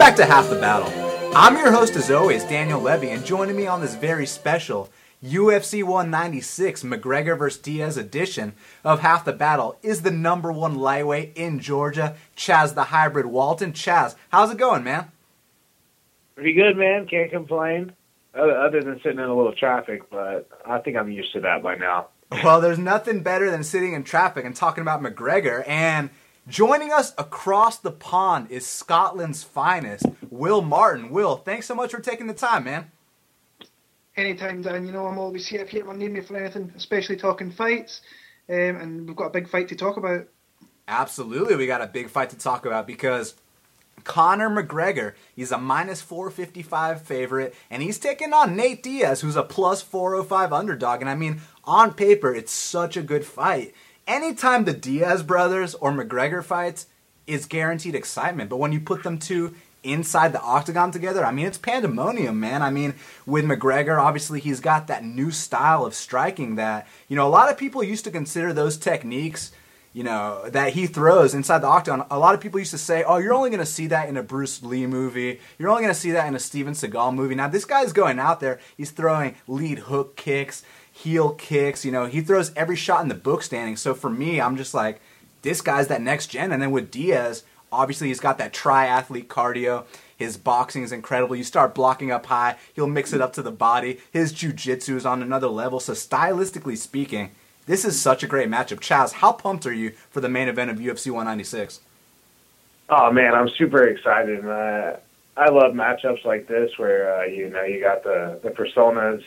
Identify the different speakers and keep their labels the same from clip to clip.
Speaker 1: back to Half the Battle. I'm your host, as always, Daniel Levy, and joining me on this very special UFC 196 McGregor vs. Diaz edition of Half the Battle is the number one lightweight in Georgia, Chaz the Hybrid Walton. Chaz, how's it going, man?
Speaker 2: Pretty good, man. Can't complain. Other than sitting in a little traffic, but I think I'm used to that by now.
Speaker 1: Well, there's nothing better than sitting in traffic and talking about McGregor. And joining us across the pond is Scotland's finest, Will Martin. Will, thanks so much for taking the time, man.
Speaker 3: Anytime, Dan. You know, I'm always here if you ever need me for anything, especially talking fights. Um, and we've got a big fight to talk about.
Speaker 1: Absolutely, we got a big fight to talk about because Conor McGregor, he's a minus 455 favorite, and he's taking on Nate Diaz, who's a plus 405 underdog. And I mean, on paper, it's such a good fight. Anytime the Diaz brothers or McGregor fights, is guaranteed excitement. But when you put them two inside the octagon together, I mean, it's pandemonium, man. I mean, with McGregor, obviously, he's got that new style of striking that, you know, a lot of people used to consider those techniques you know, that he throws inside the octagon. A lot of people used to say, "Oh, you're only going to see that in a Bruce Lee movie. You're only going to see that in a Steven Seagal movie." Now, this guy's going out there. He's throwing lead hook kicks, heel kicks. You know, he throws every shot in the book standing. So for me, I'm just like, this guy's that next gen. And then with Diaz, obviously he's got that triathlete cardio. His boxing is incredible. You start blocking up high, he'll mix it up to the body. His jiu-jitsu is on another level. So stylistically speaking, this is such a great matchup. Chaz, how pumped are you for the main event of UFC 196?
Speaker 2: Oh man, I'm super excited. Uh, I love matchups like this where uh, you know you got the the personas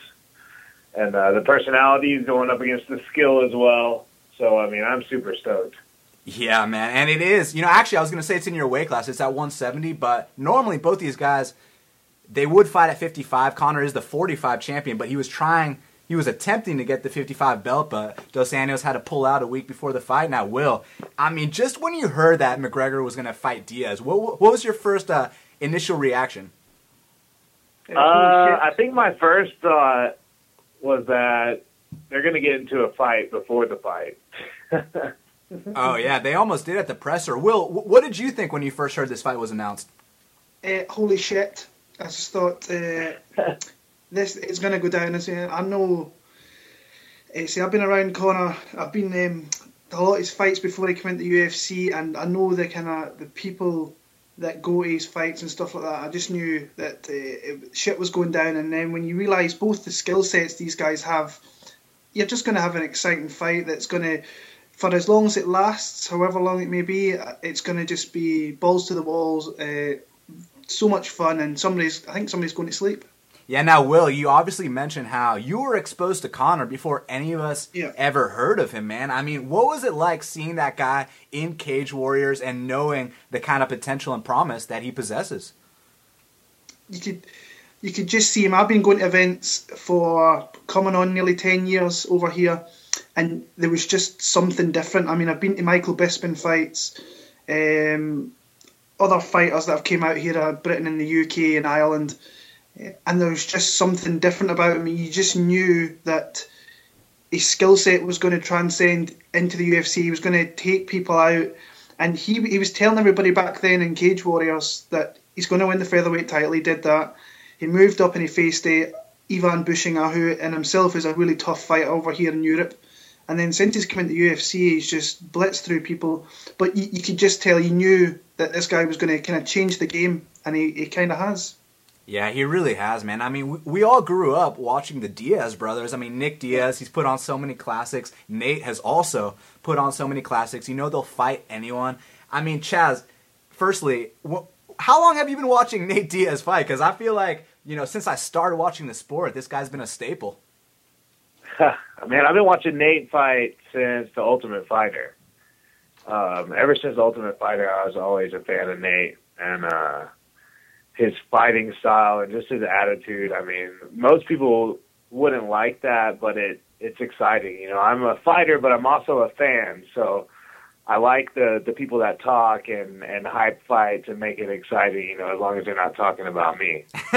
Speaker 2: and uh, the personalities going up against the skill as well. So I mean, I'm super stoked.
Speaker 1: Yeah, man, and it is. You know, actually, I was gonna say it's in your weight class. It's at 170, but normally both these guys they would fight at 55. Conor is the 45 champion, but he was trying. He was attempting to get the 55 belt, but Dos Anjos had to pull out a week before the fight. Now, Will, I mean, just when you heard that McGregor was going to fight Diaz, what, what was your first uh, initial reaction?
Speaker 2: Uh, I think my first thought was that they're going to get into a fight before the fight.
Speaker 1: oh yeah, they almost did at the presser. Will, what did you think when you first heard this fight was announced?
Speaker 3: Uh, holy shit! I just thought uh, this is going to go down. I know. Uh, see, I've been around Conor. I've been um, a lot of his fights before he came into the UFC, and I know the kind of the people that go to his fights and stuff like that. I just knew that uh, it, shit was going down, and then when you realise both the skill sets these guys have, you're just going to have an exciting fight that's going to, for as long as it lasts, however long it may be, it's going to just be balls to the walls, uh, so much fun, and somebody's, I think somebody's going to sleep.
Speaker 1: Yeah, now Will, you obviously mentioned how you were exposed to Conor before any of us
Speaker 3: yeah.
Speaker 1: ever heard of him, man. I mean, what was it like seeing that guy in Cage Warriors and knowing the kind of potential and promise that he possesses?
Speaker 3: You could you could just see him. I've been going to events for coming on nearly ten years over here, and there was just something different. I mean, I've been to Michael Bisping fights, um, other fighters that have came out here, uh, Britain and the UK and Ireland and there was just something different about him. You just knew that his skill set was going to transcend into the UFC. He was going to take people out, and he he was telling everybody back then in Cage Warriors that he's going to win the featherweight title. He did that. He moved up and he faced uh, Ivan Buchinger, who in himself is a really tough fighter over here in Europe. And then since he's come into the UFC, he's just blitzed through people. But you, you could just tell, you knew that this guy was going to kind of change the game, and he, he kind of has.
Speaker 1: Yeah, he really has, man. I mean, we, we, all grew up watching the Diaz brothers. I mean, Nick Diaz, he's put on so many classics. Nate has also put on so many classics. You know, they'll fight anyone. I mean, Chaz, firstly, wh- how long have you been watching Nate Diaz fight? Because I feel like, you know, since I started watching the sport, this guy's been a staple.
Speaker 2: man, I've been watching Nate fight since The Ultimate Fighter. Um, ever since Ultimate Fighter, I was always a fan of Nate. And, uh, his fighting style and just his attitude. I mean, most people wouldn't like that, but it it's exciting. You know, I'm a fighter, but I'm also a fan, so I like the the people that talk and and hype fights and make it exciting. You know, as long as they're not talking about me.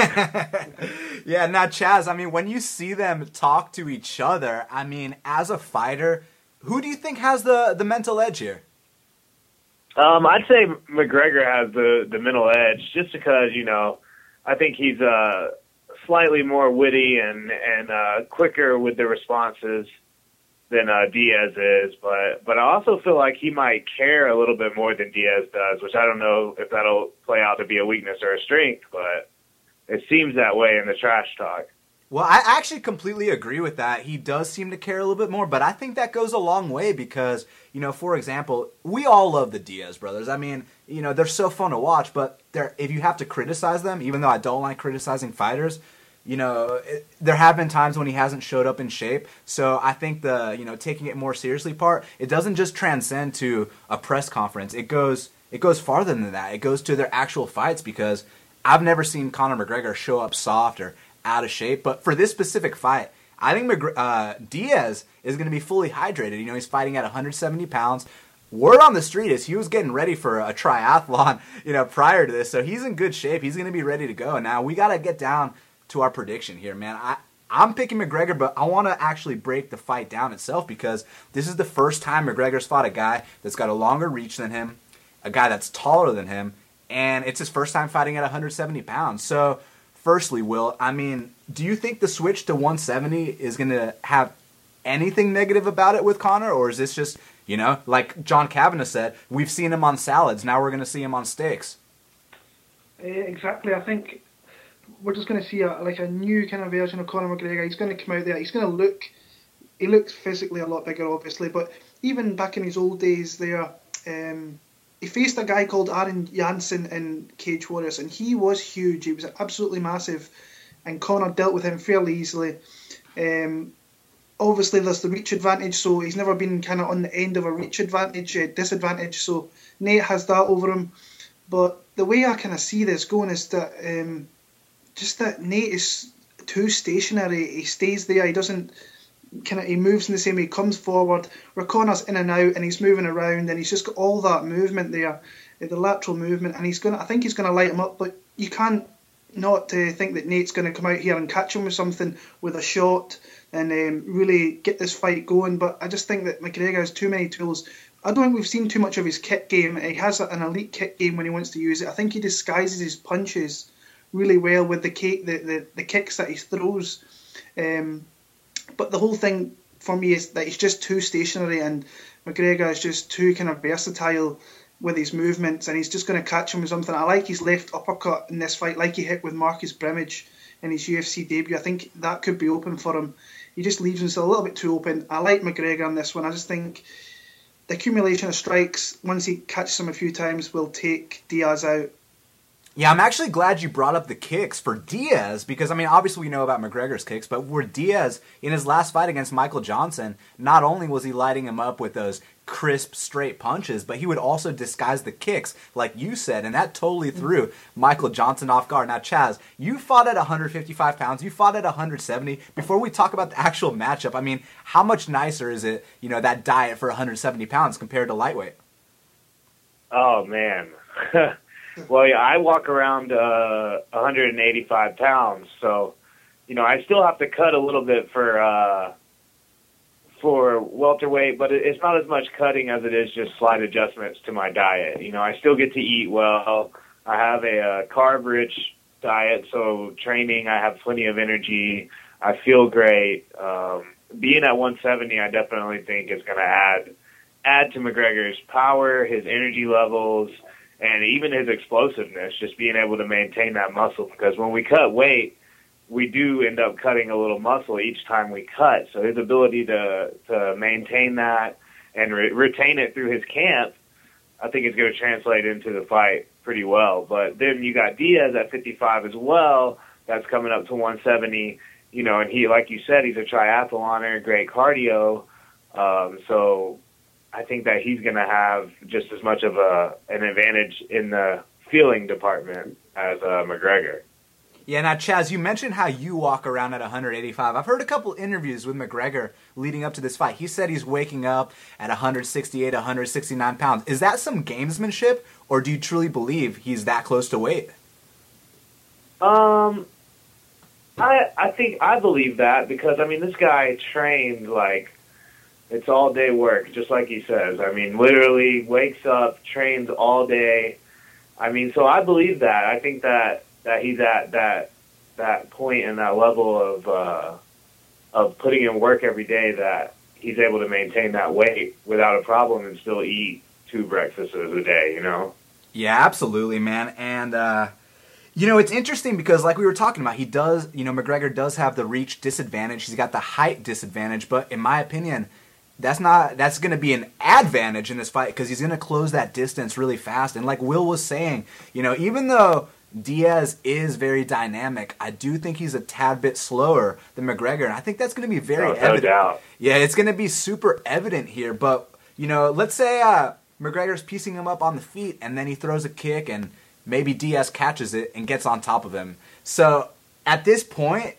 Speaker 1: yeah, now Chaz, I mean, when you see them talk to each other, I mean, as a fighter, who do you think has the the mental edge here?
Speaker 2: Um, I'd say McGregor has the the mental edge, just because you know, I think he's uh slightly more witty and and uh, quicker with the responses than uh, Diaz is, but but I also feel like he might care a little bit more than Diaz does, which I don't know if that'll play out to be a weakness or a strength, but it seems that way in the trash talk.
Speaker 1: Well, I actually completely agree with that. He does seem to care a little bit more, but I think that goes a long way because, you know, for example, we all love the Diaz brothers. I mean, you know, they're so fun to watch, but they're if you have to criticize them, even though I don't like criticizing fighters, you know, it, there have been times when he hasn't showed up in shape. So I think the, you know, taking it more seriously part, it doesn't just transcend to a press conference. It goes it goes farther than that. It goes to their actual fights because I've never seen Conor McGregor show up soft or out of shape. But for this specific fight, I think uh, Diaz is going to be fully hydrated. You know, he's fighting at 170 pounds. Word on the street is he was getting ready for a triathlon, you know, prior to this. So he's in good shape. He's going to be ready to go. Now we got to get down to our prediction here, man. I I'm picking McGregor, but I want to actually break the fight down itself because this is the first time McGregor's fought a guy that's got a longer reach than him, a guy that's taller than him, and it's his first time fighting at 170 pounds. So, firstly, Will, I mean, do you think the switch to 170 is going to have anything negative about it with Conor, or is this just, you know, like John Kavanagh said, we've seen him on salads, now we're going to see him on steaks?
Speaker 3: Uh, exactly. I think we're just going to see a, like a new kind of version of Conor McGregor. He's going to come out there. He's going to look. He looks physically a lot bigger, obviously, but even back in his old days, there, um, he faced a guy called Aaron Jahnsen in Cage Warriors, and he was huge. He was absolutely massive, and Conor dealt with him fairly easily. Um, obviously, there's the reach advantage, so he's never been kind of on the end of a reach advantage, uh, disadvantage. So Nate has that over him. But the way I kind of see this going is that um, just that Nate is too stationary. He stays there. He doesn't kind of he moves in the same way. He comes forward. Conor's in and out, and he's moving around, and he's just got all that movement there, the lateral movement, and he's gonna. I think he's gonna light him up, but you can't not uh, think that Nate's going to come out here and catch him with something with a shot and um, really get this fight going. But I just think that McGregor has too many tools. I don't think we've seen too much of his kick game. He has an elite kick game when he wants to use it. I think he disguises his punches really well with the kick, the, the, the kicks that he throws. Um, but the whole thing for me is that he's just too stationary, and McGregor is just too kind of versatile with his movements, and he's just going to catch him with something. I like his left uppercut in this fight, like he hit with Marcus Brimage in his UFC debut. I think that could be open for him. He just leaves himself a little bit too open. I like McGregor on this one. I just think the accumulation of strikes, once he catches him a few times, will take Diaz out.
Speaker 1: Yeah, I'm actually glad you brought up the kicks for Diaz because I mean, obviously we know about McGregor's kicks, but where Diaz in his last fight against Michael Johnson, not only was he lighting him up with those crisp, straight punches, but he would also disguise the kicks, like you said, and that totally mm-hmm. threw Michael Johnson off guard. Now, Chaz, you fought at 155 pounds, you fought at 170. Before we talk about the actual matchup, I mean, how much nicer is it, you know, that diet for 170 pounds compared to lightweight?
Speaker 2: Oh man. well, yeah, I walk around uh, 185 pounds, so you know I still have to cut a little bit for uh, for welterweight, but it's not as much cutting as it is just slight adjustments to my diet. You know, I still get to eat well. I have a, uh carb-rich diet, so training, I have plenty of energy. I feel great. Um, being at 170, I definitely think is going to add add to McGregor's power, his energy levels, and even his explosiveness. Just being able to maintain that muscle because when we cut weight we do end up cutting a little muscle each time we cut. So his ability to to maintain that and re- retain it through his camp, I think is going to translate into the fight pretty well. But then you got Diaz at 55 as well. That's coming up to 170. You know, and he, like you said, he's a triathloner, great cardio. Um, so I think that he's going to have just as much of a an advantage in the feeling department as uh, McGregor.
Speaker 1: Yeah, now Chaz, you mentioned how you walk around at 185. I've heard a couple interviews with McGregor leading up to this fight. He said he's waking up at 168, 169 pounds. Is that some gamesmanship, or do you truly believe he's that close to weight?
Speaker 2: Um, I I think I believe that because I mean this guy trained like It's all day work, just like he says. I mean, literally wakes up, trains all day. I mean, so I believe that. I think that that he's at that that point and that level of uh, of putting in work every day that he's able to maintain that weight without a problem and still eat two breakfasts a day. You know.
Speaker 1: Yeah, absolutely, man. And uh, you know, it's interesting because, like we were talking about, he does. You know, McGregor does have the reach disadvantage. He's got the height disadvantage, but in my opinion that's not that's going to be an advantage in this fight because he's going to close that distance really fast. And like Will was saying, you know, even though Diaz is very dynamic, I do think he's a tad bit slower than McGregor, and I think that's going to be very
Speaker 2: no,
Speaker 1: evident.
Speaker 2: No doubt.
Speaker 1: Yeah, it's going to be super evident here. But you know, let's say uh, McGregor's piecing him up on the feet, and then he throws a kick, and maybe Diaz catches it and gets on top of him. So at this point,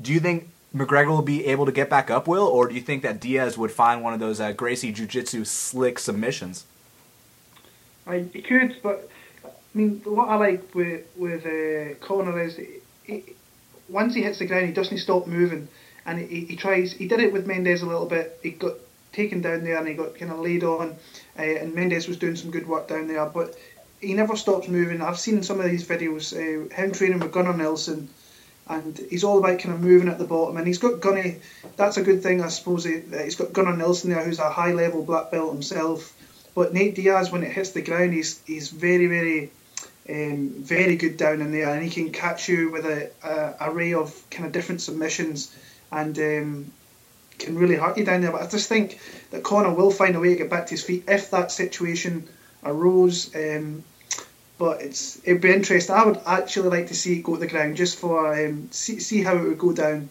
Speaker 1: do you think McGregor will be able to get back up, Will, or do you think that Diaz would find one of those uh, Gracie Jiu-Jitsu slick submissions?
Speaker 3: I he could, but I mean, what I like with with uh, Conor is he, once he hits the ground, he doesn't stop moving, and he, he tries. He did it with Mendes a little bit. He got taken down there and he got kind of laid on, uh, and Mendes was doing some good work down there, but he never stops moving. I've seen some of these videos, uh, him training with Gunnar Nelson and he's all about kind of moving at the bottom. And he's got Gunny. That's a good thing, I suppose. He, has got Gunnar Nelson there, who's a high level black belt himself. But Nate Diaz, when it hits the ground, he's he's very very um, very good down in there, and he can catch you with a, a array of kind of different submissions, and um, can really hurt you down there. But I just think that Conor will find a way to get back to his feet if that situation arose. Um, but it's it'd be interesting. I would actually like to see it go to the ground just for um, see see how it would go down.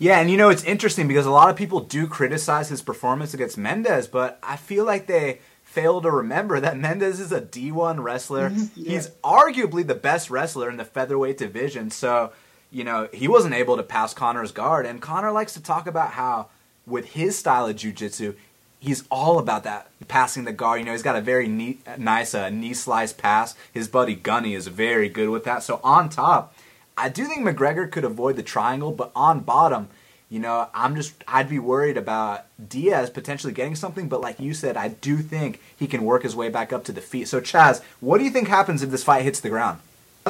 Speaker 1: Yeah, and you know it's interesting because a lot of people do criticize his performance against Mendes, but I feel like they fail to remember that Mendes is a D1 wrestler. Mm-hmm, yeah. He's arguably the best wrestler in the featherweight division. So, you know, he wasn't able to pass Conor's guard. And Conor likes to talk about how, with his style of jiu-jitsu, he's all about that passing the guard. You know, he's got a very neat, nice uh, knee slice pass. His buddy Gunny is very good with that. So on top, I do think McGregor could avoid the triangle, but on bottom, you know, I'm just I'd be worried about Diaz potentially getting something. But like you said, I do think he can work his way back up to the feet. So Chaz, what do you think happens if this fight hits the ground?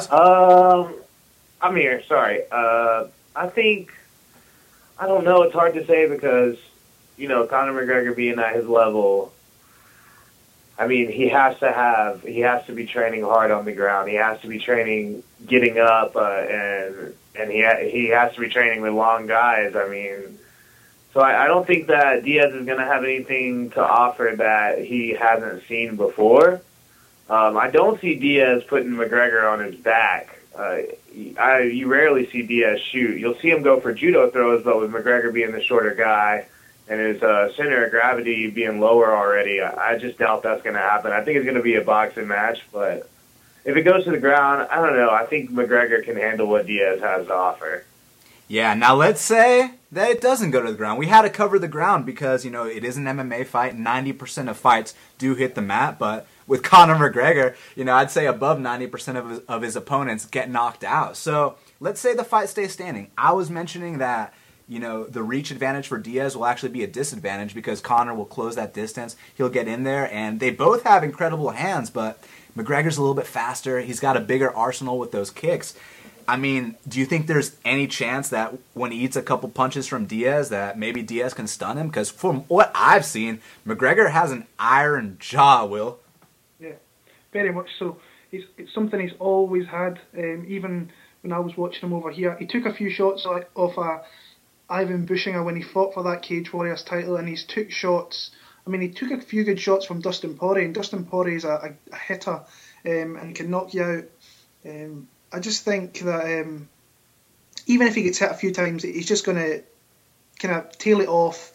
Speaker 2: Um, I'm here. Sorry. Uh, I think I don't know. It's hard to say because you know, Conor McGregor being at his level, I mean, he has to have, he has to be training hard on the ground. He has to be training, getting up, uh, and and he ha- he has to be training with long guys. I mean, so I, I don't think that Diaz is going to have anything to offer that he hasn't seen before. Um, I don't see Diaz putting McGregor on his back. Uh, I, you rarely see Diaz shoot. You'll see him go for judo throws, but with McGregor being the shorter guy and his uh, center of gravity being lower already, I, just doubt that's going to happen. I think it's going to be a boxing match, but if it goes to the ground, I don't know. I think McGregor can handle what Diaz has to offer.
Speaker 1: Yeah, now let's say that it doesn't go to the ground. We had to cover the ground because, you know, it is an MMA fight. 90% of fights do hit the mat, but with Conor McGregor, you know, I'd say above 90% of his, of his opponents get knocked out. So let's say the fight stays standing. I was mentioning that you know, the reach advantage for Diaz will actually be a disadvantage because Conor will close that distance. He'll get in there, and they both have incredible hands, but McGregor's a little bit faster. He's got a bigger arsenal with those kicks. I mean, do you think there's any chance that when he eats a couple punches from Diaz, that maybe Diaz can stun him? Because from what I've seen, McGregor has an iron jaw. Will.
Speaker 3: Yeah, very much so. It's, it's something he's always had. Um, even when I was watching him over here, he took a few shots off a Ivan Buchinger when he fought for that Cage Warriors title, and he's took shots. I mean, he took a few good shots from Dustin Poirier, and Dustin Poirier is a, a, a hitter um, and can knock you out. Um, I just think that um, even if he gets hit a few times, he's just going to kind of tail it off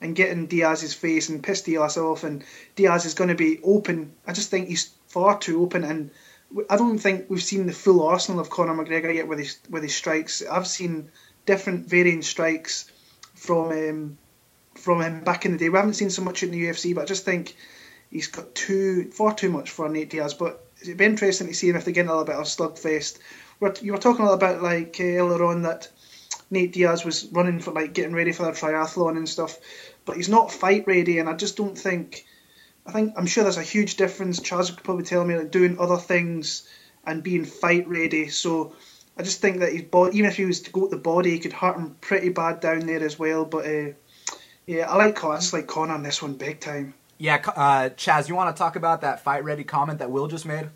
Speaker 3: and get in Diaz's face and piss Diaz off, and Diaz is going to be open. I just think he's far too open, and I don't think we've seen the full arsenal of Conor McGregor yet with his with his strikes. I've seen different varying strikes from um, from him back in the day. We haven't seen so much in the UFC, but I just think he's got too far too much for Nate Diaz. But it'd be interesting to see if they get a little bit of slugfest. You were talking a little bit like uh, earlier on that Nate Diaz was running for like getting ready for the triathlon and stuff. but he's not fight ready, and I just don't think. I think I'm sure there's a huge difference. Charles could probably tell me like doing other things and being fight ready. So I just think that his body, even if he was to go to the body, he could hurt him pretty bad down there as well. But uh, yeah, I like I just like Conor on this one big time.
Speaker 1: Yeah, uh, Chaz, you want to talk about that fight ready comment that Will just made?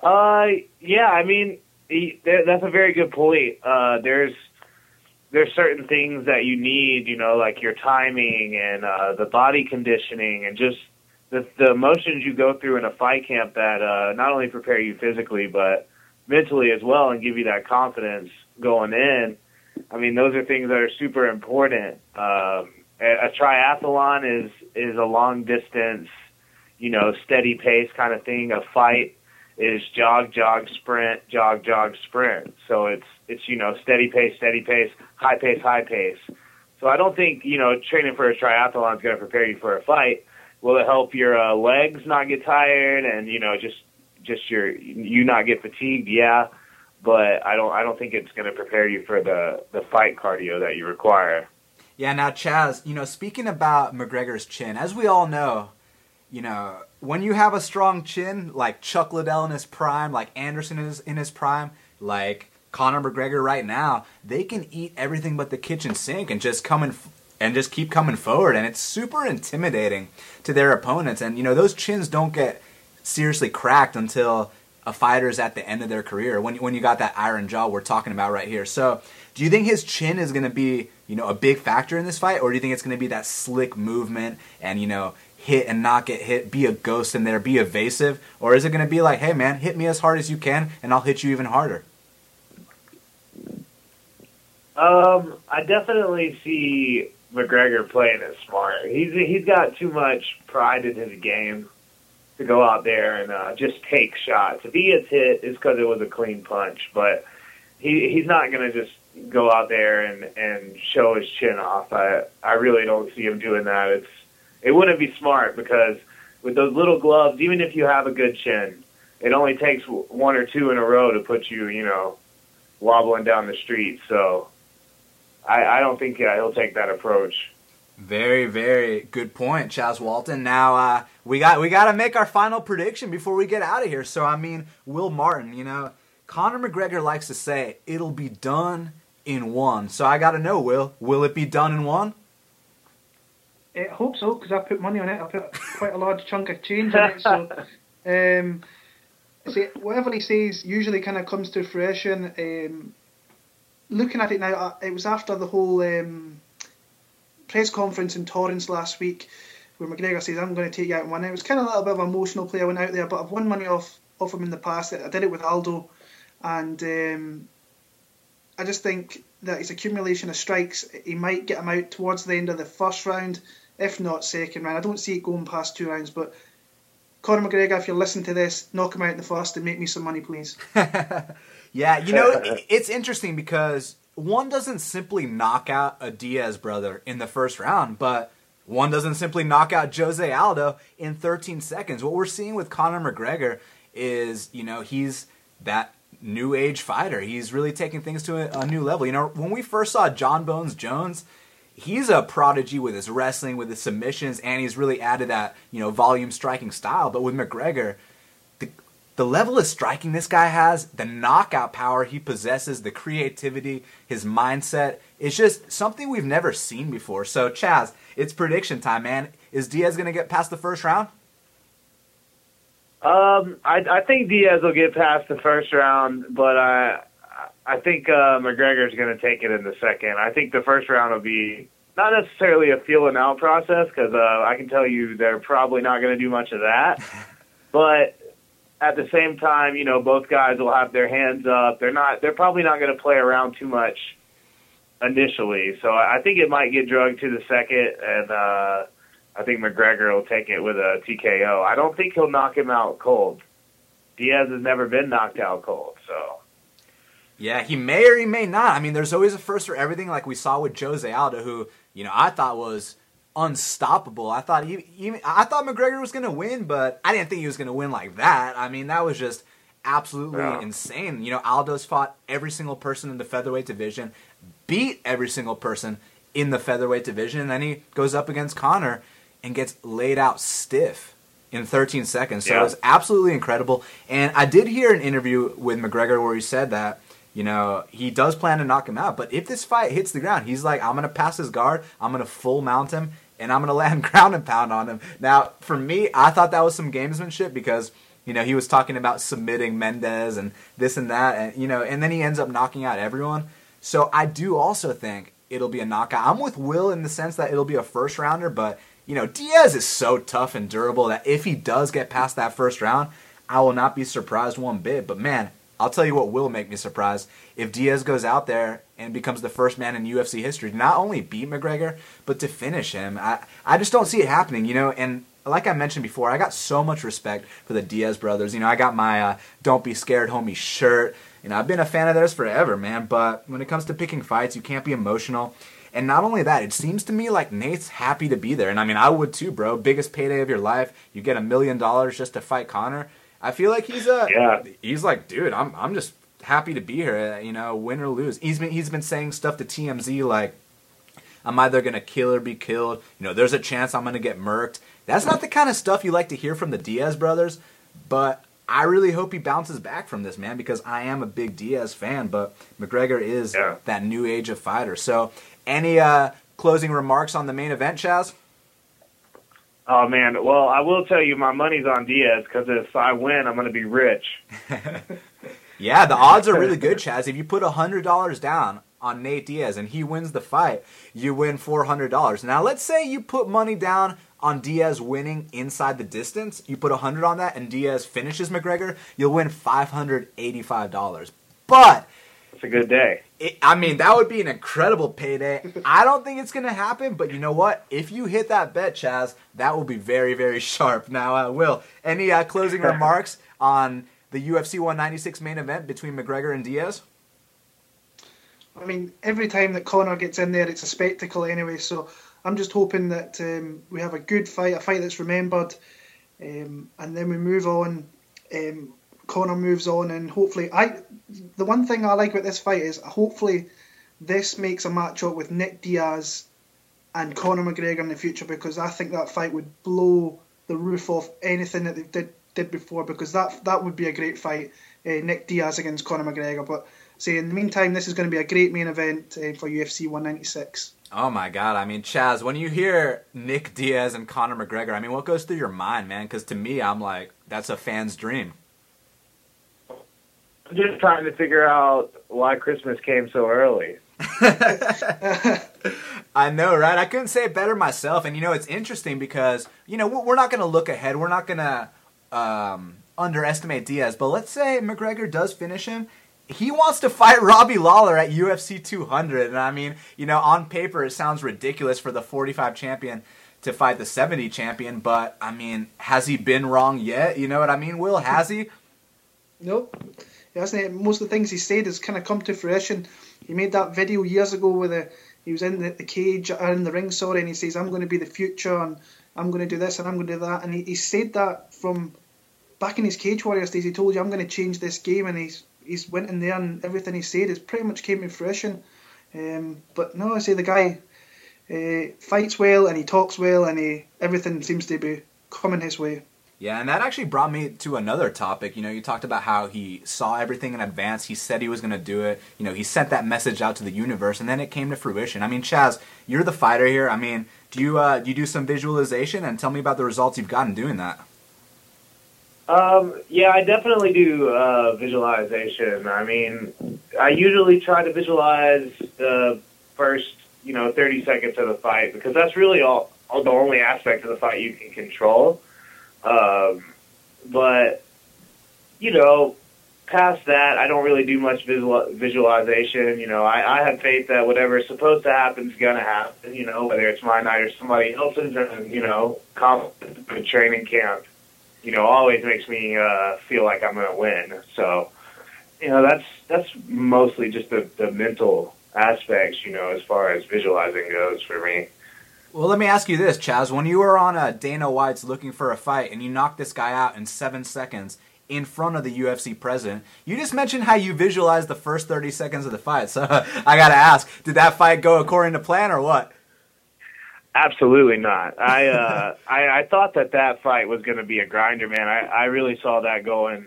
Speaker 2: Uh, yeah, I mean, he, that's a very good point. Uh, there's there's certain things that you need, you know, like your timing and uh, the body conditioning and just the the emotions you go through in a fight camp that uh, not only prepare you physically but mentally as well and give you that confidence going in. I mean, those are things that are super important. Um, a, triathlon is is a long distance, you know, steady pace kind of thing. A fight is jog, jog, sprint, jog, jog, sprint. So it's it's you know steady pace, steady pace, high pace, high pace. So I don't think you know training for a triathlon is going to prepare you for a fight. Will it help your uh, legs not get tired and you know just just your you not get fatigued? Yeah, but I don't I don't think it's going to prepare you for the the fight cardio that you require.
Speaker 1: Yeah, now Chaz, you know, speaking about McGregor's chin, as we all know, you know, when you have a strong chin, like Chuck Liddell in his prime, like Anderson is in his prime, like Conor McGregor right now, they can eat everything but the kitchen sink and just come in and just keep coming forward, and it's super intimidating to their opponents. And you know, those chins don't get seriously cracked until a fighter's at the end of their career. When when you got that iron jaw we're talking about right here. So, do you think his chin is going to be you know a big factor in this fight, or do you think it's going to be that slick movement and you know hit and not get hit, be a ghost in there, be evasive? Or is it going to be like, hey man, hit me as hard as you can and I'll hit you even harder?
Speaker 2: Um, I definitely see McGregor playing it smart. He's he's got too much pride in his game to go out there and uh, just take shots. If he gets hit, it's because it was a clean punch. But he he's not going to just go out there and and show his chin off. I I really don't see him doing that. It's it wouldn't be smart because with those little gloves, even if you have a good chin, it only takes one or two in a row to put you, you know, wobbling down the street. So I, I don't think yeah, he'll take that approach.
Speaker 1: Very, very good point, Chaz Walton. Now uh, we got we got to make our final prediction before we get out of here. So I mean, Will Martin, you know, Conor McGregor likes to say it'll be done in one. So I got to know, Will, will it be done in one?
Speaker 3: I hope so because I put money on it. I put quite a large chunk of change on it. So, um, see, whatever he says usually kind of comes to fruition. Um, looking at it now, uh, it was after the whole um, press conference in Torrance last week where McGregor says, "I'm going to take you out and win." It It was kind of a little bit of an emotional play. I went out there, but I've won money off off him in the past. I did it with Aldo, and um, I just think that his accumulation of strikes, he might get him out towards the end of the first round if not second round. I don't see it going past two rounds, but Conor McGregor, if you're listening to this, knock him out in the first and make me some money, please.
Speaker 1: yeah, you know, it's interesting because one doesn't simply knock out a Diaz brother in the first round, but one doesn't simply knock out Jose Aldo in 13 seconds. What we're seeing with Conor McGregor is, you know, he's that new age fighter. He's really taking things to a, a new level. You know, when we first saw John Bones Jones, he's a prodigy with his wrestling, with his submissions, and he's really added that you know volume striking style. But with McGregor, the the level of striking this guy has, the knockout power he possesses, the creativity, his mindset, it's just something we've never seen before. So Chaz, it's prediction time, man. Is Diaz gonna get past the first round?
Speaker 2: Um, I, I think Diaz will get past the first round, but I I think uh, McGregor's going to take it in the second. I think the first round will be not necessarily a feeling out process because uh, I can tell you they're probably not going to do much of that. but at the same time, you know, both guys will have their hands up. They're not. They're probably not going to play around too much initially. So I think it might get drugged to the second, and uh, I think McGregor will take it with a TKO. I don't think he'll knock him out cold. Diaz has never been knocked out cold, so.
Speaker 1: Yeah, he may or he may not. I mean, there's always a first for everything, like we saw with Jose Aldo, who you know I thought was unstoppable. I thought he, he I thought McGregor was going to win, but I didn't think he was going to win like that. I mean, that was just absolutely yeah. insane. You know, Aldo's fought every single person in the featherweight division, beat every single person in the featherweight division. And then he goes up against Conor and gets laid out stiff in 13 seconds. So
Speaker 2: Yeah.
Speaker 1: it was absolutely incredible. And I did hear an interview with McGregor where he said that, you know, he does plan to knock him out. But if this fight hits the ground, he's like, I'm going to pass his guard, I'm going to full mount him, and I'm going to land ground and pound on him. Now, for me, I thought that was some gamesmanship because. You know, he was talking about submitting Mendes and this and that, and you know, and then he ends up knocking out everyone. So I do also think it'll be a knockout. I'm with Will in the sense that it'll be a first rounder, but you know, Diaz is so tough and durable that if he does get past that first round, I will not be surprised one bit. But man, I'll tell you what will make me surprised if Diaz goes out there and becomes the first man in UFC history to not only beat McGregor, but to finish him. I, I just don't see it happening, you know, and like I mentioned before, I got so much respect for the Diaz brothers. You know, I got my uh, "Don't Be Scared, Homie" shirt. You know, I've been a fan of theirs forever, man. But when it comes to picking fights, you can't be emotional. And not only that, it seems to me like Nate's happy to be there. And I mean, I would too, bro. Biggest payday of your life. You get a million dollars just to fight Conor. I feel like he's a
Speaker 2: Yeah.
Speaker 1: he's like, dude, I'm I'm just happy to be here. uh, You know, win or lose. He's been he's been saying stuff to TMZ like, I'm either gonna kill or be killed. You know, there's a chance I'm gonna get murked. That's not the kind of stuff you like to hear from the Diaz brothers, but I really hope he bounces back from this, man, because I am a big Diaz fan, but McGregor is
Speaker 2: Yeah.
Speaker 1: that new age of fighter. So, any uh, closing remarks on the main event, Chaz?
Speaker 2: Oh man, well I will tell you my money's on Diaz because if I win, I'm going to be rich.
Speaker 1: Yeah, the odds are really good, Chaz. If you put hundred dollars down on Nate Diaz and he wins the fight, you win four hundred dollars. Now, let's say you put money down on Diaz winning inside the distance. You put hundred on that, and Diaz finishes McGregor. You'll win five hundred eighty-five dollars. But
Speaker 2: It's a good day.
Speaker 1: it, I mean, that would be an incredible payday. I don't think it's going to happen, but you know what? If you hit that bet, Chaz, that will be very, very sharp. Now, uh, Will, any uh, closing remarks on the UFC 196 main event between McGregor and Diaz?
Speaker 3: I mean, every time that Conor gets in there, it's a spectacle anyway. So I'm just hoping that um, we have a good fight, a fight that's remembered, um, and then we move on. Um, Conor moves on, and hopefully, I. The one thing I like about this fight is hopefully this makes a matchup with Nick Diaz and Conor McGregor in the future because I think that fight would blow the roof off anything that they did did before because that that would be a great fight, uh, Nick Diaz against Conor McGregor. But say in the meantime, this is going to be a great main event uh, for UFC 196.
Speaker 1: Oh my God! I mean, Chaz, when you hear Nick Diaz and Conor McGregor, I mean, what goes through your mind, man? Because to me, I'm like, that's a fan's dream.
Speaker 2: I'm just trying to figure out why Christmas came so early.
Speaker 1: I know, right? I couldn't say it better myself. And you know, it's interesting because you know we're we're not going to look ahead. We're not going to um, underestimate Diaz. But let's say McGregor does finish him. He wants to fight Robbie Lawler at UFC 200, and I mean, you know, on paper it sounds ridiculous for the 45 champion to fight the 70 champion. But I mean, has he been wrong yet? You know what I mean? Will has he?
Speaker 3: Nope. He hasn't. Most of the things he said has kind of come to fruition. He made that video years ago where the, he was in the, the cage or in the ring, sorry, and he says, "I'm going to be the future, and I'm going to do this, and I'm going to do that." And he, he said that from back in his Cage Warriors days. He told you, "I'm going to change this game," and he's he's went in there, and everything he said has pretty much came to fruition. Um, but no, I say the guy uh, fights well, and he talks well, and he everything seems to be coming his way.
Speaker 1: Yeah, and that actually brought me to another topic. You know, you talked about how he saw everything in advance. He said he was going to do it. You know, he sent that message out to the universe, and then it came to fruition. I mean, Chaz, you're the fighter here. I mean, do you uh, do you do some visualization and tell me about the results you've gotten doing that?
Speaker 2: Um, yeah, I definitely do uh, visualization. I mean, I usually try to visualize the first, you know, 30 seconds of the fight because that's really all, all the only aspect of the fight you can control. Um, but, you know, past that, I don't really do much visual, visualization. You know, I, I have faith that whatever's supposed to happen is going to happen, you know, whether it's my night or somebody else's, and, you know, confidence in training camp you know, always makes me uh, feel like I'm going to win. So, you know, that's that's mostly just the, the mental aspects, you know, as far as visualizing goes for me.
Speaker 1: Well, let me ask you this, Chaz. When you were on a Dana White's looking for a fight and you knocked this guy out in seven seconds, in front of the UFC president. You just mentioned how you visualized the first 30 seconds of the fight. So I got to ask, did that fight go according to plan or what?
Speaker 2: Absolutely not. I uh, I, I thought that that fight was going to be a grinder, man. I, I really saw that going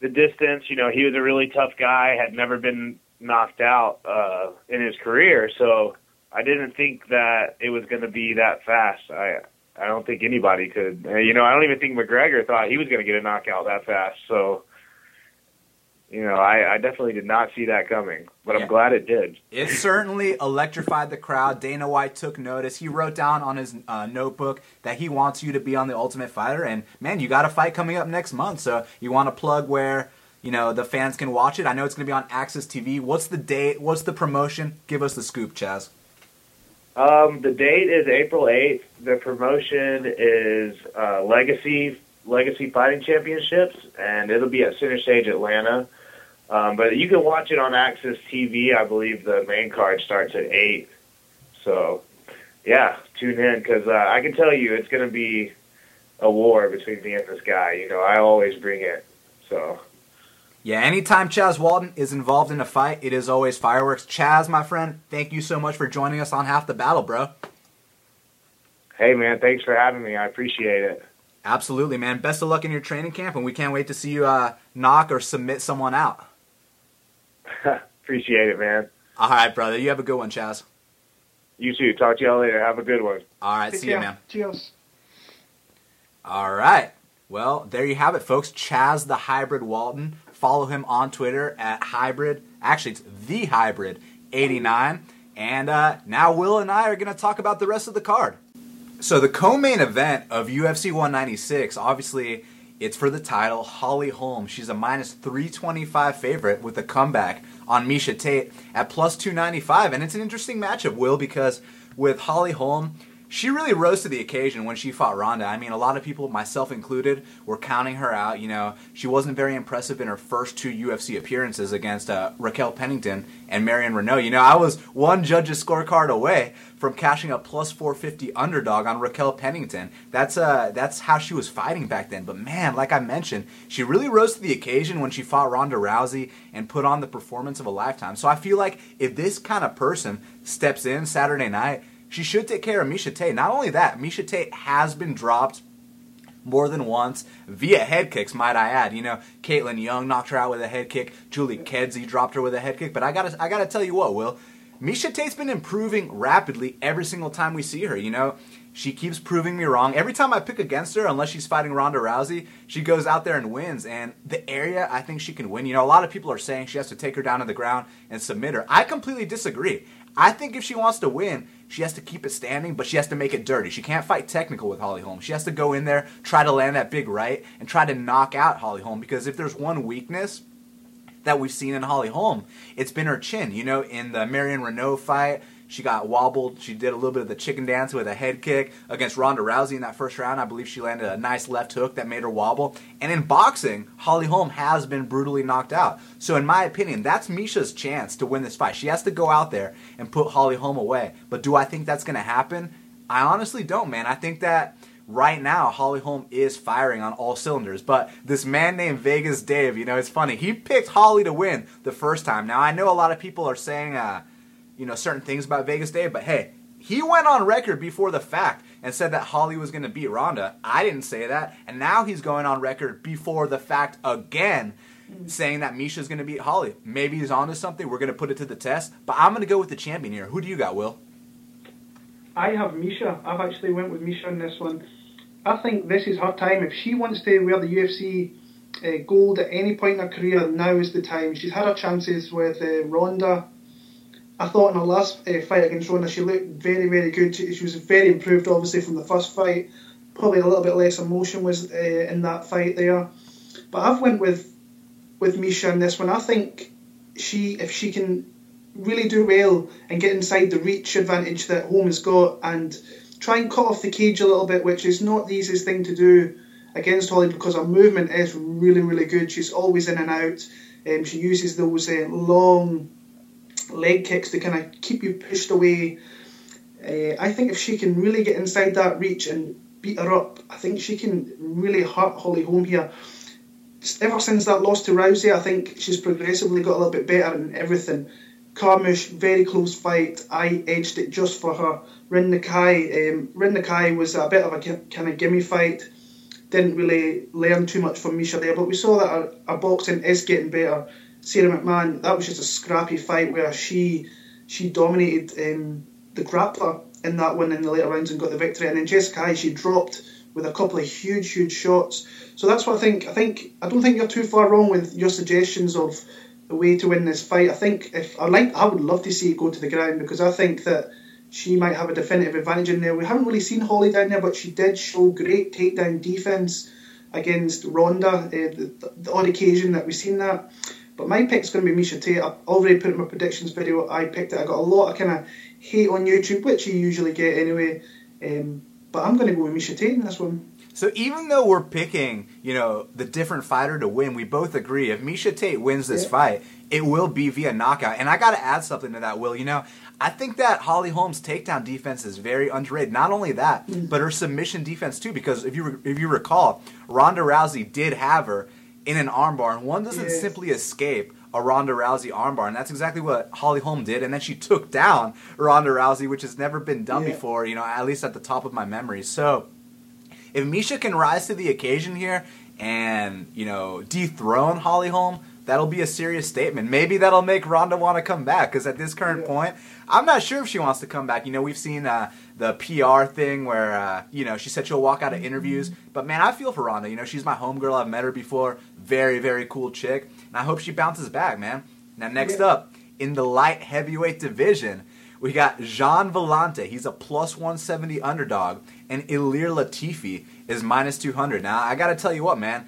Speaker 2: the distance. You know, he was a really tough guy. Had never been knocked out uh, in his career, so I didn't think that it was going to be that fast. I I don't think anybody could. You know, I don't even think McGregor thought he was going to get a knockout that fast. So you know, I, I definitely did not see that coming, but yeah. I'm glad it did.
Speaker 1: It certainly electrified the crowd. Dana White took notice. He wrote down on his uh, notebook that he wants you to be on the Ultimate Fighter, and man, you got a fight coming up next month, so you want to plug where you know the fans can watch it. I know it's going to be on AXS TV. What's the date? What's the promotion? Give us the scoop, Chaz.
Speaker 2: Um, the date is April 8th. The promotion is uh, Legacy Legacy Fighting Championships, and it'll be at Center Stage Atlanta. Um, but you can watch it on AXS TV. I believe the main card starts at eight. So, yeah, tune in because uh, I can tell you it's going to be a war between me and this guy. You know, I always bring it. So.
Speaker 1: Yeah, anytime Chaz Walton is involved in a fight, it is always fireworks. Chaz, my friend, thank you so much for joining us on Half the Battle, bro.
Speaker 2: Hey, man, thanks for having me. I appreciate it.
Speaker 1: Absolutely, man. Best of luck in your training camp, and we can't wait to see you uh, knock or submit someone out.
Speaker 2: Appreciate it, man.
Speaker 1: All right, brother. You have a good one, Chaz.
Speaker 2: You too. Talk to y'all later. Have a good one.
Speaker 1: All right. see you, man.
Speaker 3: Cheers.
Speaker 1: All right. Well, there you have it, folks. Chaz the Hybrid Walton. Follow him on Twitter at Hybrid. Actually, it's the Hybrid 89. And uh, now Will and I are going to talk about the rest of the card. So the co-main event of UFC 196, obviously it's for the title. Holly Holm, she's a minus 325 favorite with a comeback on Miesha Tate at plus 295. And it's an interesting matchup, Will, because with Holly Holm, she really rose to the occasion when she fought Ronda. I mean, a lot of people, myself included, were counting her out. You know, she wasn't very impressive in her first two UFC appearances against uh, Raquel Pennington and Marion Reneau. You know, I was one judge's scorecard away from cashing a plus 450 underdog on Raquel Pennington. That's uh, that's how she was fighting back then. But man, like I mentioned, she really rose to the occasion when she fought Ronda Rousey and put on the performance of a lifetime. So I feel like if this kind of person steps in Saturday night she should take care of Miesha Tate. Not only that, Miesha Tate has been dropped more than once via head kicks, might I add. You know, Caitlin Young knocked her out with a head kick. Julie Kedzie dropped her with a head kick. But I gotta, I gotta tell you what, Will. Miesha Tate's been improving rapidly every single time we see her. You know, she keeps proving me wrong. Every time I pick against her, unless she's fighting Ronda Rousey, she goes out there and wins. And the area I think she can win, you know, a lot of people are saying she has to take her down to the ground and submit her. I completely disagree. I think if she wants to win, she has to keep it standing, but she has to make it dirty. She can't fight technical with Holly Holm. She has to go in there, try to land that big right, and try to knock out Holly Holm. Because if there's one weakness that we've seen in Holly Holm, it's been her chin. You know, in the Marion Reneau fight, she got wobbled. She did a little bit of the chicken dance with a head kick against Ronda Rousey in that first round. I believe she landed a nice left hook that made her wobble. And in boxing, Holly Holm has been brutally knocked out. So, in my opinion, that's Miesha's chance to win this fight. She has to go out there and put Holly Holm away. But do I think that's going to happen? I honestly don't, man. I think that right now Holly Holm is firing on all cylinders. But this man named Vegas Dave, you know, it's funny. He picked Holly to win the first time. Now I know a lot of people are saying, uh, you know, certain things about Vegas Dave, but hey, he went on record before the fact and said that Holly was going to beat Ronda. I didn't say that, and now he's going on record before the fact again, saying that Miesha's going to beat Holly. Maybe he's onto something. We're going to put it to the test, but I'm going to go with the champion here. Who do you got, Will?
Speaker 3: I have Miesha. I've actually went with Miesha on this one. I think this is her time. If she wants to wear the UFC uh, gold at any point in her career, now is the time. She's had her chances with uh, Ronda I thought in her last uh, fight against Ronda, she looked very, very good. She, she, was very improved, obviously, from the first fight. Probably a little bit less emotion was uh, in that fight there. But I've went with with Miesha in this one. I think she, if she can really do well and get inside the reach advantage that Holm has got, and try and cut off the cage a little bit, which is not the easiest thing to do against Holly because her movement is really, really good. She's always in and out. Um, she uses those uh, long leg kicks to kind of keep you pushed away. Uh, I think if she can really get inside that reach and beat her up, I think she can really hurt Holly Holm here. ever since that loss to Rousey, I think she's progressively got a little bit better in everything. Carmouche, very close fight. I edged it just for her. Rin Nakai, um, Rin Nakai was a bit of a kind of gimme fight. Didn't really learn too much from Miesha there, but we saw that our, boxing is getting better. Sara McMann, that was just a scrappy fight where she she dominated um, the grappler in that one in the later rounds and got the victory. And then Jessica she dropped with a couple of huge, huge shots. So that's what I think. I think I don't think you're too far wrong with your suggestions of the way to win this fight. I think if I like, I would love to see it go to the ground because I think that she might have a definitive advantage in there. We haven't really seen Holly down there, but she did show great takedown defense against Ronda. Uh, the, the, odd occasion that we've seen that. But my pick's going to be Miesha Tate. I've already put in my predictions video. I picked it. I got a lot of kind of hate on YouTube, which you usually get anyway. Um, but I'm going to go with Miesha Tate in this one.
Speaker 1: So even though we're picking, you know, the different fighter to win, we both agree if Miesha Tate wins this yeah. fight, it will be via knockout. And I got to add something to that, Will. You know, I think that Holly Holm's takedown defense is very underrated. Not only that, mm. but her submission defense too. Because if you if you recall, Ronda Rousey did have her in an armbar, and one doesn't simply escape a Ronda Rousey armbar, and that's exactly what Holly Holm did. And then she took down Ronda Rousey, which has never been done yeah. before. You know, at least at the top of my memory. So if Miesha can rise to the occasion here and, you know, dethrone Holly Holm, that'll be a serious statement. Maybe that'll make Ronda want to come back because at this current yeah. point, I'm not sure if she wants to come back. You know, we've seen uh, the PR thing where, uh, you know, she said she'll walk out of interviews. But man, I feel for Ronda. You know, she's my homegirl. I've met her before. Very, very cool chick. And I hope she bounces back, man. Now, next yeah. up, in the light heavyweight division, we got Gian Villante. He's a plus 170 underdog. And Ilir Latifi is minus 200. Now, I got to tell you what, man.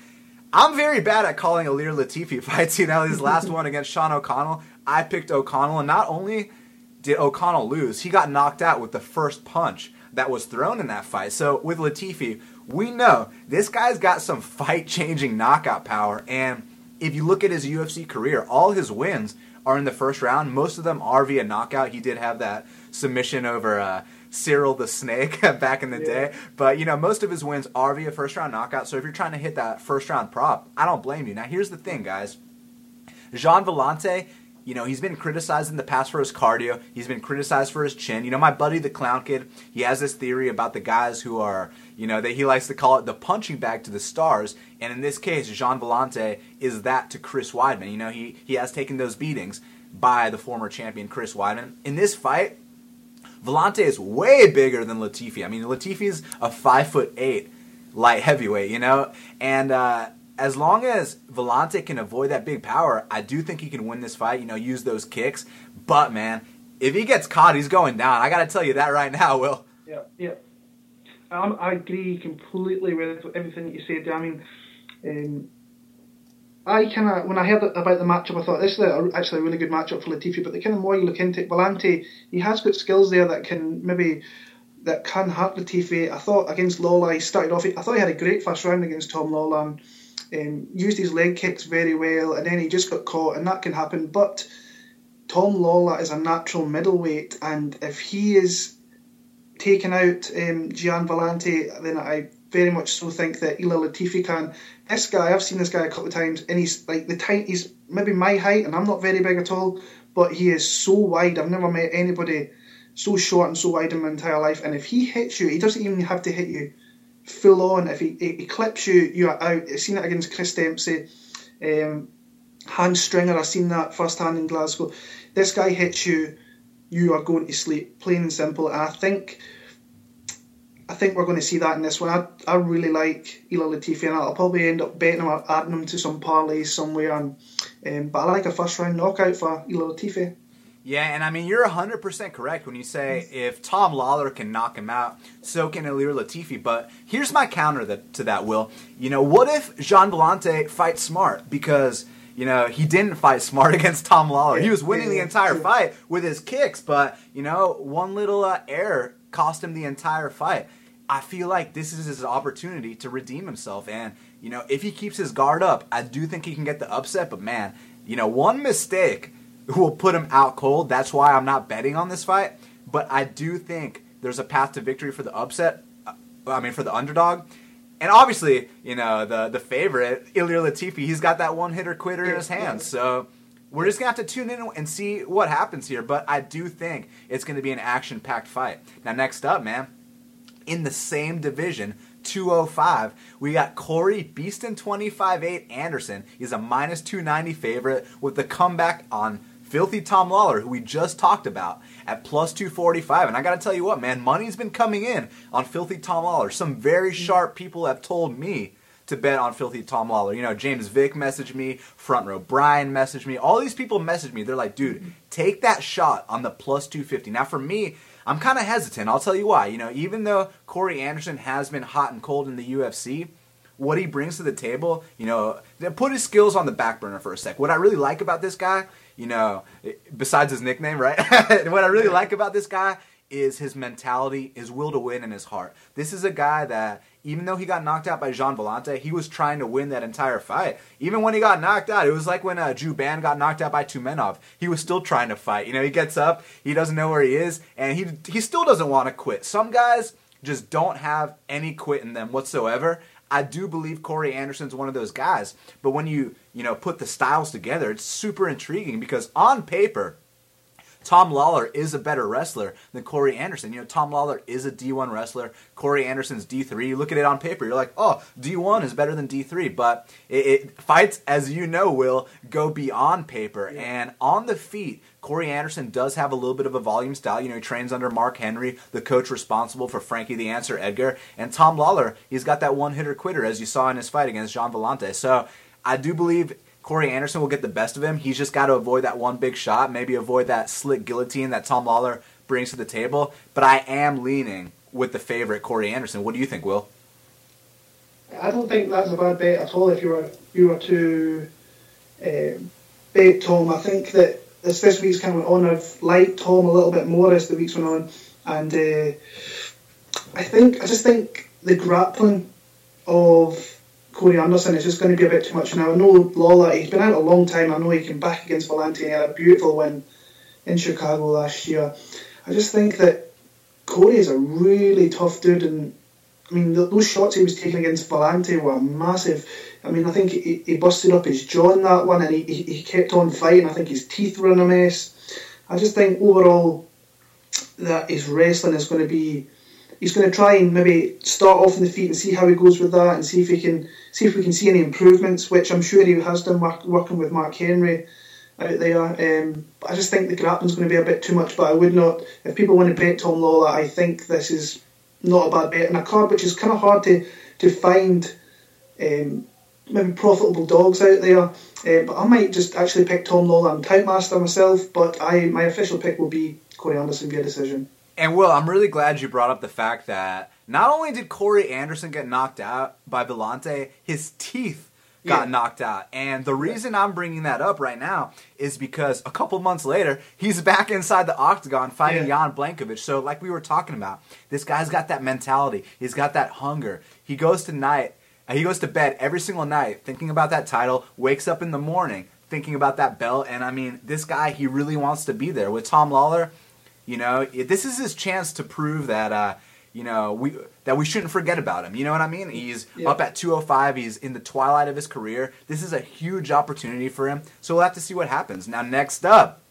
Speaker 1: I'm very bad at calling Ilir Latifi fights. You know, his last one against Sean O'Connell, I picked O'Connell. And not only did O'Connell lose, he got knocked out with the first punch that was thrown in that fight. So with Latifi, we know this guy's got some fight changing knockout power. And if you look at his UFC career, all his wins are in the first round. Most of them are via knockout. He did have that submission over uh, Cyrille the Snake back in the yeah. day. But, you know, most of his wins are via first round knockout. So if you're trying to hit that first round prop, I don't blame you. Now, here's the thing, guys. Gian Villante, you know, he's been criticized in the past for his cardio. He's been criticized for his chin. You know, my buddy, the Clown Kid, he has this theory about the guys who are, you know, that he likes to call it the punching bag to the stars. And in this case, Gian Villante is that to Chris Weidman. You know, he, he has taken those beatings by the former champion Chris Weidman. In this fight, Villante is way bigger than Latifi. I mean, Latifi is a five foot eight light heavyweight, you know, and uh, as long as Villante can avoid that big power, I do think he can win this fight. You know, use those kicks. But man, if he gets caught, he's going down. I got to tell you that right now, Will.
Speaker 3: Yeah, yeah. Um, I agree completely with everything that you said. I mean, um, I kind of when I heard about the matchup, I thought this is actually a really good matchup for Latifi. But the kind of more you look into it, Villante, he has got skills there that can maybe that can hurt Latifi. I thought against Lawlor, he started off. I thought he had a great first round against Tom Lawlor and um, used his leg kicks very well, and then he just got caught, and that can happen. But Tom Lawlor is a natural middleweight, and if he is taken out um, Gian Villante, then I very much so think that Ilir Latifi can. This guy, I've seen this guy a couple of times, and he's like the tight. He's maybe my height, and I'm not very big at all, but he is so wide. I've never met anybody so short and so wide in my entire life. And if he hits you, he doesn't even have to hit you full on. If he, he, clips you, you are out. I've seen it against Chris Dempsey, um, Hans Stringer. I've seen that firsthand in Glasgow. This guy hits you, you are going to sleep, plain and simple. And I think I think we're going to see that in this one. I, I really like Ilir Latifi, and I'll probably end up betting him or adding him to some parlays somewhere. And um, but I like a first round knockout for Ilir Latifi.
Speaker 1: Yeah, and I mean you're 100% correct when you say if Tom Lawlor can knock him out, so can Ilir Latifi. But here's my counter that, to that, Will. You know, what if Gian Villante fights smart? Because you know, he didn't fight smart against Tom Lawlor. He was winning the entire fight with his kicks, but you know, one little uh, error cost him the entire fight. I feel like this is his opportunity to redeem himself. And, you know, if he keeps his guard up, I do think he can get the upset. But, man, you know, one mistake will put him out cold. That's why I'm not betting on this fight. But I do think there's a path to victory for the upset. Uh, I mean, for the underdog. and obviously, you know, the the favorite, Ilir Latifi, he's got that one hitter quitter in his hands. So we're just gonna have to tune in and see what happens here. But I do think it's gonna be an action packed fight. Now, next up, man, in the same division, 205, we got Corey Beastin 25-8 Anderson. He's a minus 290 favorite with the comeback on Filthy Tom Lawlor, who we just talked about, at plus 245. And I got to tell you what, man, money's been coming in on Filthy Tom Lawlor. Some very mm-hmm. sharp people have told me to bet on Filthy Tom Lawlor. You know, James Vick messaged me, Front Row Brian messaged me. All these people messaged me. They're like, dude, mm-hmm. take that shot on the plus 250. Now, for me, I'm kind of hesitant. I'll tell you why. You know, even though Corey Anderson has been hot and cold in the UFC, what he brings to the table, you know, put his skills on the back burner for a sec. What I really like about this guy, you know, besides his nickname, right? what I really like about this guy is his mentality, his will to win, and his heart. This is a guy that, even though he got knocked out by Gian Villante, he was trying to win that entire fight. Even when he got knocked out, it was like when uh, Jouban got knocked out by Tumenov. He was still trying to fight. You know, he gets up, he doesn't know where he is, and he he still doesn't want to quit. Some guys just don't have any quit in them whatsoever. I do believe Corey Anderson's one of those guys, but when you you know put the styles together, it's super intriguing because on paper. Tom Lawlor is a better wrestler than Corey Anderson. You know, Tom Lawlor is a D1 wrestler. Corey Anderson's D3. You look at it on paper, you're like, oh, D1 is better than D3. But it, it fights, as you know, will go beyond paper. And on the feet, Corey Anderson does have a little bit of a volume style. You know, he trains under Mark Henry, the coach responsible for Frankie the Answer Edgar. And Tom Lawlor, he's got that one hitter quitter, as you saw in his fight against Gian Villante. So I do believe Corey Anderson will get the best of him. He's just got to avoid that one big shot, maybe avoid that slick guillotine that Tom Lawlor brings to the table. But I am leaning with the favorite, Corey Anderson. What do you think, Will?
Speaker 3: I don't think that's a bad bet at all. If you were you were to um, bet Tom, I think that as this week's kind of went on, I've liked Tom a little bit more as the weeks went on, and uh, I think I just think the grappling of Corey Anderson is just going to be a bit too much now. I know Lawlor, he's been out a long time. I know he came back against Villante and had a beautiful win in Chicago last year. I just think that Corey is a really tough dude, and I mean th- those shots he was taking against Villante were massive. I mean, I think he, he busted up his jaw in that one, and he, he, he kept on fighting. I think his teeth were in a mess. I just think overall that his wrestling is going to be. He's going to try and maybe start off in the feet and see how he goes with that, and see if he can see if we can see any improvements, which I'm sure he has done work, working with Mark Henry out there. Um, I just think the grappling's going to be a bit too much. But I would not, if people want to bet Tom Lawlor, I think this is not a bad bet. And a card which is kind of hard to to find. Um, maybe profitable dogs out there, uh, but I might just actually pick Tom Lawlor and Typemaster myself. But I my official pick will be Corey Anderson via decision.
Speaker 1: And Will, I'm really glad you brought up the fact that not only did Corey Anderson get knocked out by Villante, his teeth got
Speaker 3: Yeah.
Speaker 1: knocked out. And the reason I'm bringing that up right now is because a couple months later, he's back inside the octagon fighting
Speaker 3: Yeah.
Speaker 1: Jan Blachowicz. So, like we were talking about, this guy's got that mentality. He's got that hunger. He goes to night. uh, He goes to bed every single night thinking about that title. Wakes up in the morning thinking about that belt. And I mean, this guy, he really wants to be there with Tom Lawlor. You know, this is his chance to prove that uh, you know we that we shouldn't forget about him. You know what I mean? He's
Speaker 3: Yeah.
Speaker 1: up at 205. He's in the twilight of his career. This is a huge opportunity for him. So we'll have to see what happens. Now, next up,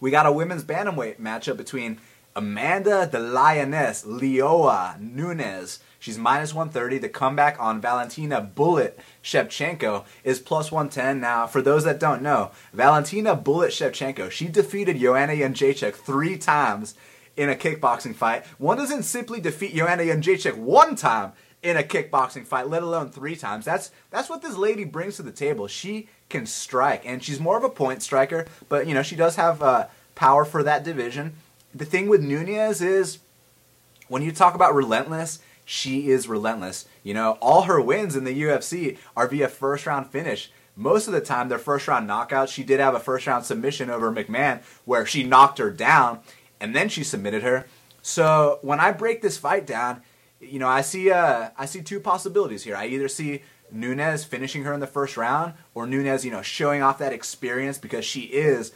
Speaker 1: we got a women's bantamweight matchup between Amanda the Lioness Leoa Nunes. She's minus 130. The comeback on Valentina Bullet Shevchenko is plus 110. Now, for those that don't know, Valentina Bullet Shevchenko, she defeated Joanna Jędrzejczyk three times in a kickboxing fight. One doesn't simply defeat Joanna Jędrzejczyk one time in a kickboxing fight, let alone three times. That's that's what this lady brings to the table. She can strike, and she's more of a point striker, but you know she does have uh, power for that division. The thing with Nunes is when you talk about relentless, she is relentless. You know, all her wins in the UFC are via first round finish. Most of the time, they're first round knockouts. She did have a first round submission over McMann where she knocked her down and then she submitted her. So when I break this fight down, you know, I see uh, I see two possibilities here. I either see Nunes finishing her in the first round, or Nunes, you know, showing off that experience because she is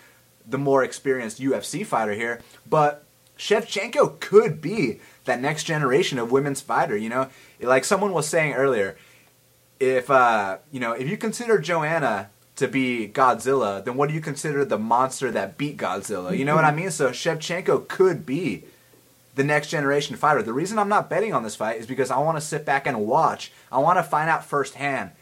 Speaker 1: the more experienced UFC fighter here. But Shevchenko could be that next generation of women's fighter. You know, like someone was saying earlier, if uh, you know, if you consider Joanna to be Godzilla, then what do you consider the monster that beat Godzilla? You know what I mean? So Shevchenko could be the next generation fighter. The reason I'm not betting on this fight is because I want to sit back and watch. I want to find out firsthand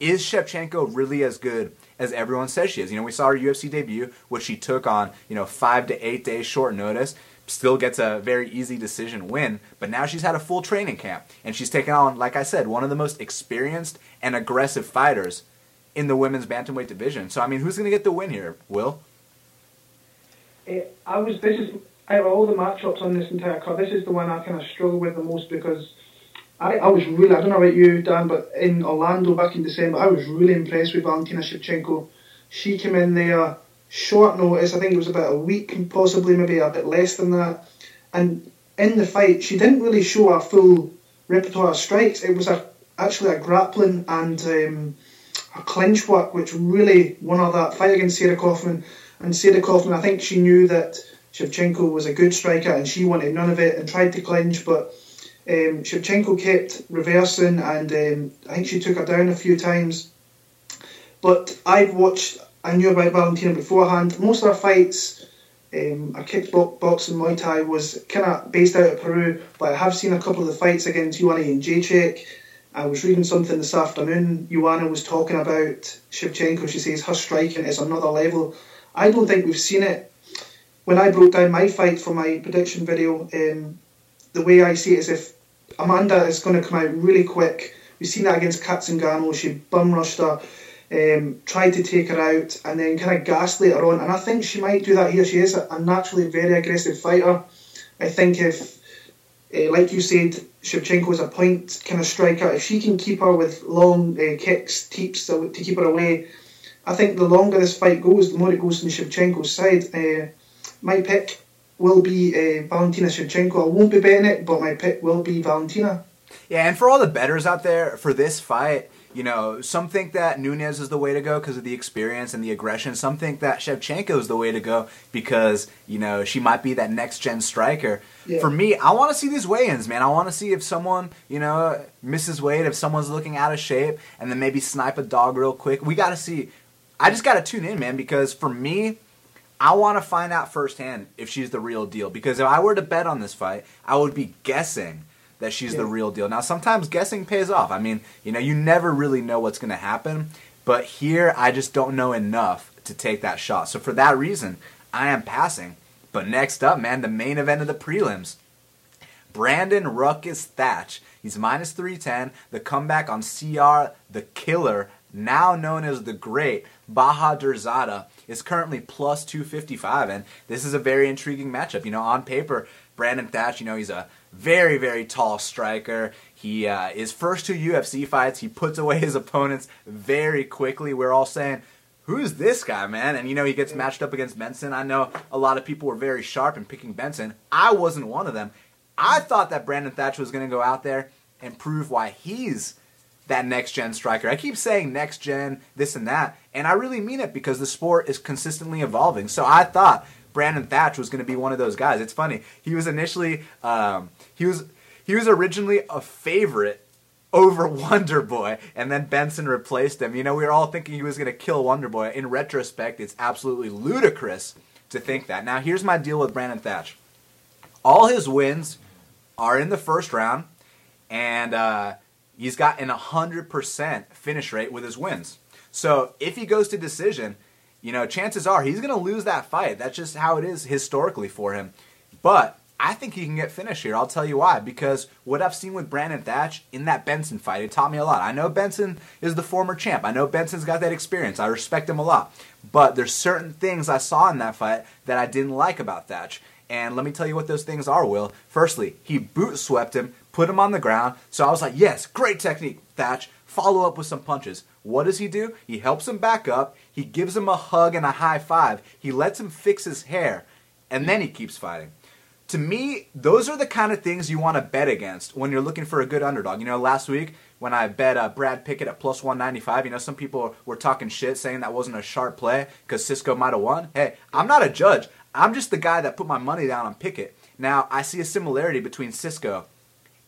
Speaker 1: is Shevchenko really as good as everyone says she is? You know, we saw her UFC debut, which she took on, you know, five to eight days short notice. Still gets a very easy decision win, but now she's had a full training camp and she's taken on, like I said, one of the most experienced and aggressive fighters in the women's bantamweight division. So I mean, who's going to get the win here? Will?
Speaker 3: Uh, I was. This is out of all the matchups on this entire card. This is the one I kind of struggle with the most because I, I was really. I don't know about you, Dan, but in Orlando back in December, I was really impressed with Valentina Shevchenko. She came in there short notice. I think it was about a week, possibly maybe a bit less than that. And in the fight, she didn't really show a full repertoire of strikes. It was a, actually a grappling and um, a clinch work, which really won her that fight against Sarah Kaufman. And Sarah Kaufman, I think she knew that Shevchenko was a good striker and she wanted none of it and tried to clinch, but um, Shevchenko kept reversing and um, I think she took her down a few times. But I've watched, I knew about Valentina beforehand. Most of her fights, um, her kickboxing Muay Thai was kind of based out of Peru, but I have seen a couple of the fights against Joanna Jędrzejczyk I was reading something this afternoon. Joanna was talking about Shevchenko. She says her striking is another level. I don't think we've seen it. When I broke down my fight for my prediction video, um, the way I see it is if Amanda is going to come out really quick. We've seen that against Cat Zingano. She bum rushed her, um, tried to take her out, and then kind of gassed later on. And I think she might do that here. She is a naturally very aggressive fighter. I think if, uh, like you said, Shevchenko is a point kind of striker. If she can keep her with long uh, kicks, teeps to, to, keep her away, I think the longer this fight goes, the more it goes on Shevchenko's side. Uh, my pick will be Valentina Shevchenko. I won't be betting it, but my pick will be Valentina.
Speaker 1: Yeah, and for all the betters out there for this fight, you know, some think that Nunes is the way to go because of the experience and the aggression. Some think that Shevchenko is the way to go because, you know, she might be that next gen striker. Yeah. For me, I want to see these weigh ins, man. I want to see if someone, you know, misses weight, if someone's looking out of shape, and then maybe snipe a dog real quick. We got to see. I just got to tune in, man, because for me, I want to find out firsthand if she's the real deal. Because if I were to bet on this fight, I would be guessing that she's yeah. the real deal. Now, sometimes guessing pays off. I mean, you know, you never really know what's going to happen. But here, I just don't know enough to take that shot. So for that reason, I am passing. But next up, man, the main event of the prelims. Brandon Ruckus Thatch. He's minus 310. The comeback on Siyar the Killer, now known as the Great, Bahadurzada, is currently plus 255. And this is a very intriguing matchup. You know, on paper, Brandon Thatch, you know, he's a very, very tall striker. He uh, his first two UFC fights, he puts away his opponents very quickly. We're all saying, "Who's this guy, man?" And you know, he gets matched up against Benson. I know a lot of people were very sharp in picking Benson. I wasn't one of them. I thought that Brandon Thatcher was going to go out there and prove why he's that next gen striker. I keep saying next gen, this and that, and I really mean it because the sport is consistently evolving. So I thought Brandon Thatch was going to be one of those guys. It's funny. He was initially um, he was he was originally a favorite over Wonder Boy, and then Benson replaced him. You know, we were all thinking he was going to kill Wonder Boy. In retrospect, it's absolutely ludicrous to think that. Now, here's my deal with Brandon Thatch. All his wins are in the first round, and uh, he's got an 100% finish rate with his wins. So if he goes to decision, you know, chances are he's going to lose that fight. That's just how it is historically for him. But I think he can get finished here. I'll tell you why. Because what I've seen with Brandon Thatch in that Benson fight, it taught me a lot. I know Benson is the former champ. I know Benson's got that experience. I respect him a lot. But there's certain things I saw in that fight that I didn't like about Thatch. And let me tell you what those things are, Will. Firstly, he boot swept him, put him on the ground. So I was like, yes, great technique, Thatch. Follow up with some punches. What does he do? He helps him back up. He gives him a hug and a high five. He lets him fix his hair. And then he keeps fighting to me, those are the kind of things you want to bet against when you're looking for a good underdog. You know, last week when I bet uh, Brad Pickett at plus 195, you know, some people were talking shit saying that wasn't a sharp play because Cisco might have won. Hey, I'm not a judge. I'm just the guy that put my money down on Pickett. Now, I see a similarity between Cisco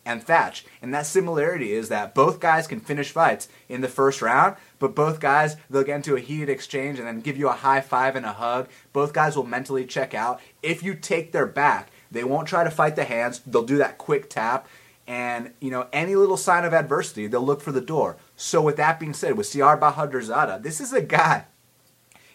Speaker 1: and Thatch. And that similarity is that both guys can finish fights in the first round, but both guys, they'll get into a heated exchange and then give you a high five and a hug. Both guys will mentally check out. If you take their back, they won't try to fight the hands. They'll do that quick tap. And, you know, any little sign of adversity, they'll look for the door. So with that being said, with Siyar Bahadurzada, this is a guy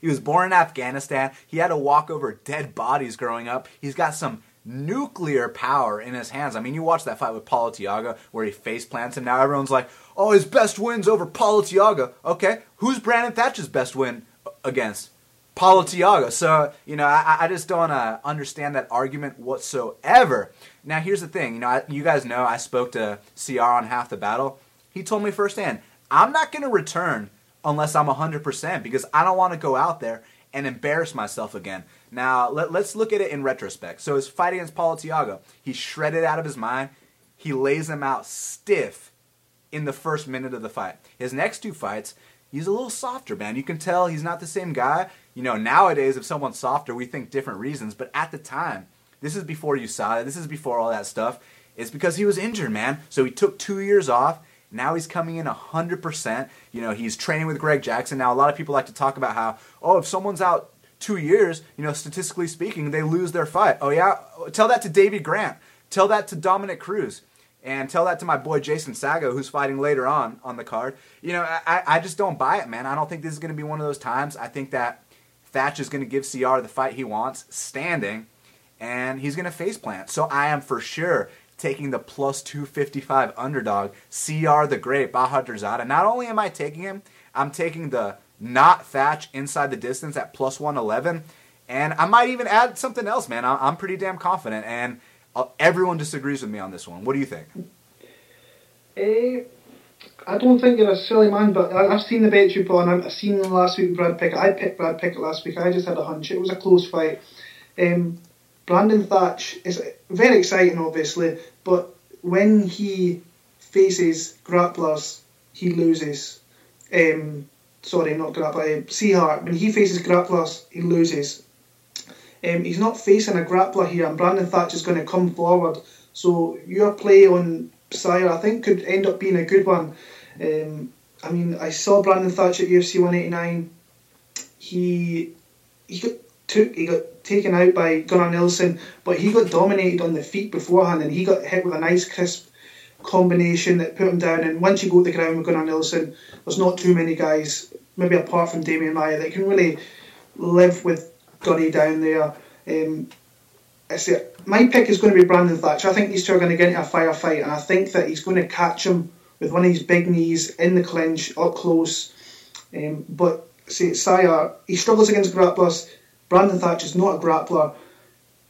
Speaker 1: he was born in Afghanistan. He had to walk over dead bodies growing up. He's got some nuclear power in his hands. I mean, you watch that fight with Paulo Thiago where he face plants him. Now everyone's like, oh, his best win's over Paulo Thiago. Okay, who's Brandon Thatch's best win against? Paulo Thiago. So, you know, I, I just don't uh, understand that argument whatsoever. Now, here's the thing. You know, I, you guys know I spoke to Siyar on half the battle. He told me firsthand, I'm not going to return unless I'm 100% because I don't want to go out there and embarrass myself again. Now, let, us look at it in retrospect. So his fight against Paulo Thiago, he shredded out of his mind. He lays him out stiff in the first minute of the fight. His next two fights, he's a little softer, man. You can tell he's not the same guy. You know, nowadays, if someone's softer, we think different reasons. But at the time, this is before you saw it, this is before all that stuff. It's because he was injured, man. So he took two years off. Now he's coming in 100%. You know, he's training with Greg Jackson. Now, a lot of people like to talk about how, oh, if someone's out two years, you know, statistically speaking, they lose their fight. Oh, yeah? Tell that to Davey Grant. Tell that to Dominick Cruz. And tell that to my boy Jason Saggo, who's fighting later on on the card. You know, I, I just don't buy it, man. I don't think this is going to be one of those times. I think that Thatch is going to give Siyar the fight he wants, standing, and he's going to face plant. So I am for sure taking the plus 255 underdog, Siyar the Great, Bahadurzada. Not only am I taking him, I'm taking the not Thatch inside the distance at plus 111. And I might even add something else, man. I'm pretty damn confident. And uh, everyone disagrees with me on this one. What do you think?
Speaker 3: Uh, I don't think you're a silly man, but I've seen the bet you put on. I've seen last week Brad Pickett. I picked Brad Pickett last week. I just had a hunch. It was a close fight. Um, Brandon Thatch is very exciting, obviously, but when he faces grapplers, he loses. Um, sorry, not grappler, uh, Seahart. When he faces grapplers, he loses. Um, he's not facing a grappler here, and Brandon Thatch is going to come forward. So your play on Siyar, I think, could end up being a good one. Um, I mean, I saw Brandon Thatch at UFC 189. He he got took he got taken out by Gunnar Nelson, but he got dominated on the feet beforehand, and he got hit with a nice crisp combination that put him down. And once you go to the ground with Gunnar Nelson, there's not too many guys, maybe apart from Damien Maia, that can really live with Gunny down there. Um, I say, my pick is going to be Brandon Thatcher. I think these two are going to get into a firefight, and I think that he's going to catch him with one of his big knees in the clinch, up close. Um, but see, Siyar, he struggles against grapplers. Brandon Thatch is not a grappler.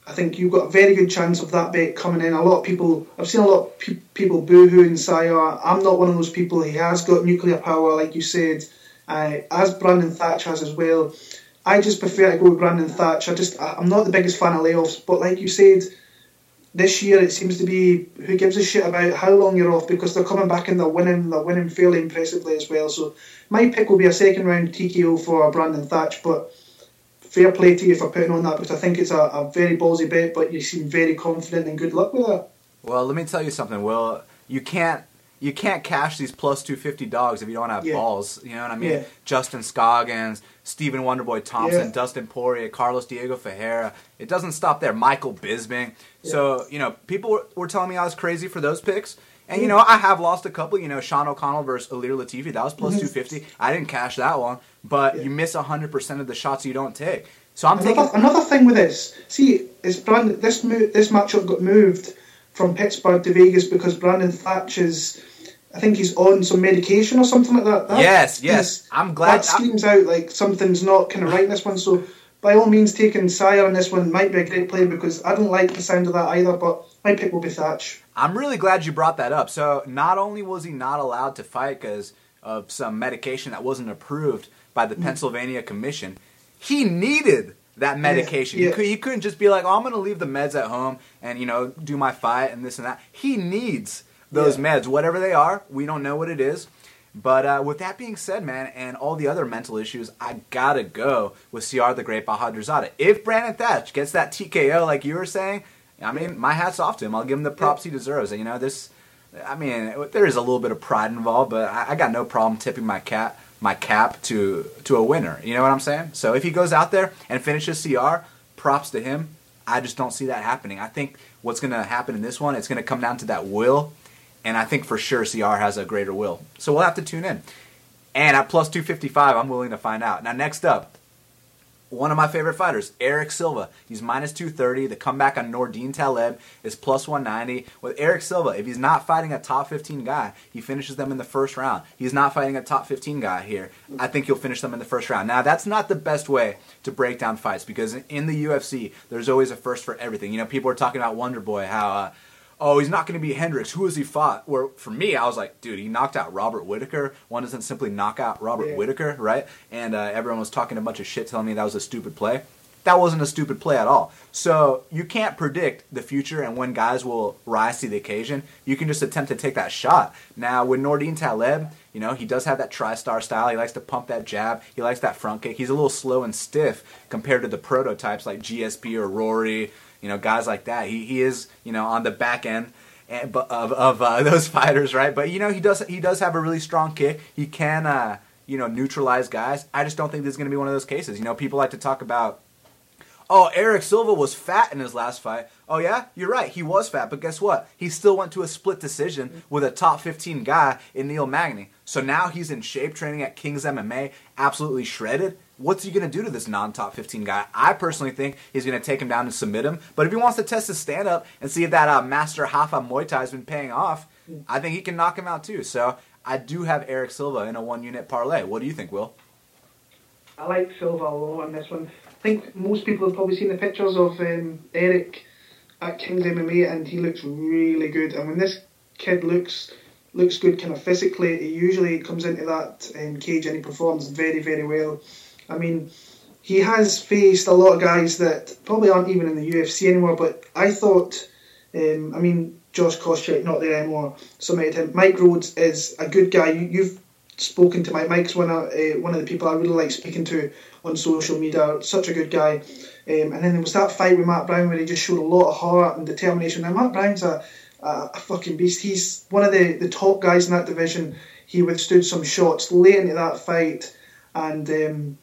Speaker 3: I think you've got a very good chance of that bet coming in. A lot of people, I've seen a lot of pe- people boohooing Siyar. I'm not one of those people. He has got nuclear power, like you said, uh, as Brandon Thatch has as well. I just prefer to go with Brandon Thatch. I just, I'm not the biggest fan of layoffs, but like you said, this year it seems to be who gives a shit about how long you're off because they're coming back and they're winning, they're winning fairly impressively as well. So my pick will be a second round TKO for Brandon Thatch, but fair play to you for putting on that because I think it's a, a very ballsy bet, but you seem very confident and good luck with that.
Speaker 1: Well, let me tell you something, Will. You can't you can't cash these plus 250 dogs if you don't have yeah. balls. You know what I mean? Yeah. Justin Scoggins, Stephen Wonderboy Thompson, yeah. Dustin Poirier, Carlos Diego Ferreira. It doesn't stop there. Michael Bisping. So, you know, people were, were telling me I was crazy for those picks. And you know, I have lost a couple. You know, Sean O'Connell versus Ilir Latifi, that was plus mm-hmm. 250. I didn't cash that one, but yeah. you miss 100% of the shots you don't take. So I'm
Speaker 3: another,
Speaker 1: taking
Speaker 3: another thing with this. See, is Brandon this move, this matchup got moved from Pittsburgh to Vegas because Brandon Thatch is. I think he's on some medication or something like that. that
Speaker 1: yes, yes. I'm glad.
Speaker 3: That screams out like something's not kind of right in this one. So by all means, taking Siyar on this one might be a great play because I don't like the sound of that either. But my pick will be Thatch.
Speaker 1: I'm really glad you brought that up. So not only was he not allowed to fight because of some medication that wasn't approved by the mm. Pennsylvania Commission, he needed that medication. Yeah, yeah. He, could, not just be like, "Oh, I'm going to leave the meds at home and you know do my fight and this and that." He needs those yeah. meds, whatever they are. We don't know what it is. But uh, with that being said, man, and all the other mental issues, I gotta go with Siyar the Great Bahadurzada. If Brandon Thatch gets that TKO, like you were saying, I mean, my hat's off to him. I'll give him the props he deserves. And, You know, this. I mean, there is a little bit of pride involved, but I, I got no problem tipping my cat my cap to to a winner. You know what I'm saying? So if he goes out there and finishes Siyar, props to him. I just don't see that happening. I think what's going to happen in this one, it's going to come down to that will, and I think for sure Siyar has a greater will. So we'll have to tune in. And at plus 255, I'm willing to find out. Now, next up, one of my favorite fighters, Erick Silva. He's minus 230. The comeback on Nordine Taleb is plus 190. With Erick Silva, if he's not fighting a top 15 guy, he finishes them in the first round. He's not fighting a top 15 guy here. I think he'll finish them in the first round. Now, that's not the best way to break down fights because in the UFC, there's always a first for everything. You know, people are talking about Wonder Boy, how. Uh, oh, he's not going to be Hendricks. Who has he fought? Where for me, I was like, dude, he knocked out Robert Whitaker. One doesn't simply knock out Robert yeah. Whitaker, right? And uh, everyone was talking a bunch of shit, telling me that was a stupid play. That wasn't a stupid play at all. So you can't predict the future and when guys will rise to the occasion. You can just attempt to take that shot. Now with Nordine Taleb, you know, he does have that Tristar style. He likes to pump that jab. He likes that front kick. He's a little slow and stiff compared to the prototypes like GSP or Rory you know, guys like that. He, he is, you know, on the back end of, of uh, those fighters, right? But you know, he does he does have a really strong kick. He can, uh, you know, neutralize guys. I just don't think this is going to be one of those cases. You know, people like to talk about, oh, Erick Silva was fat in his last fight. Oh yeah, you're right, he was fat, but guess what? He still went to a split decision with a top 15 guy in Neil Magny. So now he's in shape, training at King's MMA, absolutely shredded what's he going to do to this non-top 15 guy? I personally think he's going to take him down and submit him. But if he wants to test his stand-up and see if that uh, Master Hafa Muay Thai has been paying off, I think he can knock him out too. So I do have Erick Silva in a one-unit parlay. What do you think, Will?
Speaker 3: I like Silva a lot on this one. I think most people have probably seen the pictures of um, Erick at King's MMA, and he looks really good. And when this kid looks looks good, kind of physically, he usually comes into that um, cage and he performs very, very well. I mean, he has faced a lot of guys that probably aren't even in the UFC anymore. But I thought, um, I mean, Josh Koscheck not there anymore. Submitted him. Mike Rhodes is a good guy. You, have spoken to Mike. Mike's one of uh, one of the people I really like speaking to on social media. Such a good guy. Um, and then there was that fight with Matt Brown where he just showed a lot of heart and determination. Now Matt Brown's a, a, a fucking beast. He's one of the, the top guys in that division. He withstood some shots late into that fight, and um,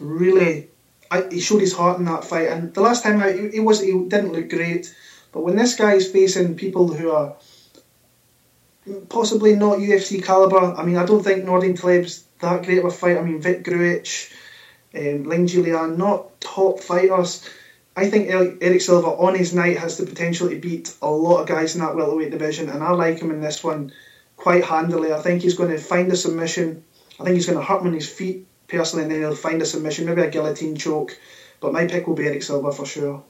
Speaker 3: really, I, he showed his heart in that fight. And the last time he, he was he didn't look great, but when this guy is facing people who are possibly not UFC caliber, I mean, I don't think Nordine Taleb's that great of a fight. I mean, Vic Grujic, um, Ling Julian, not top fighters. I think Erick Silva on his night has the potential to beat a lot of guys in that welterweight division, and I like him in this one quite handily. I think he's going to find a submission. I think he's going to hurt him on his feet personally, and then he'll find a submission, maybe a guillotine choke. But my pick will be Erick Silva for sure.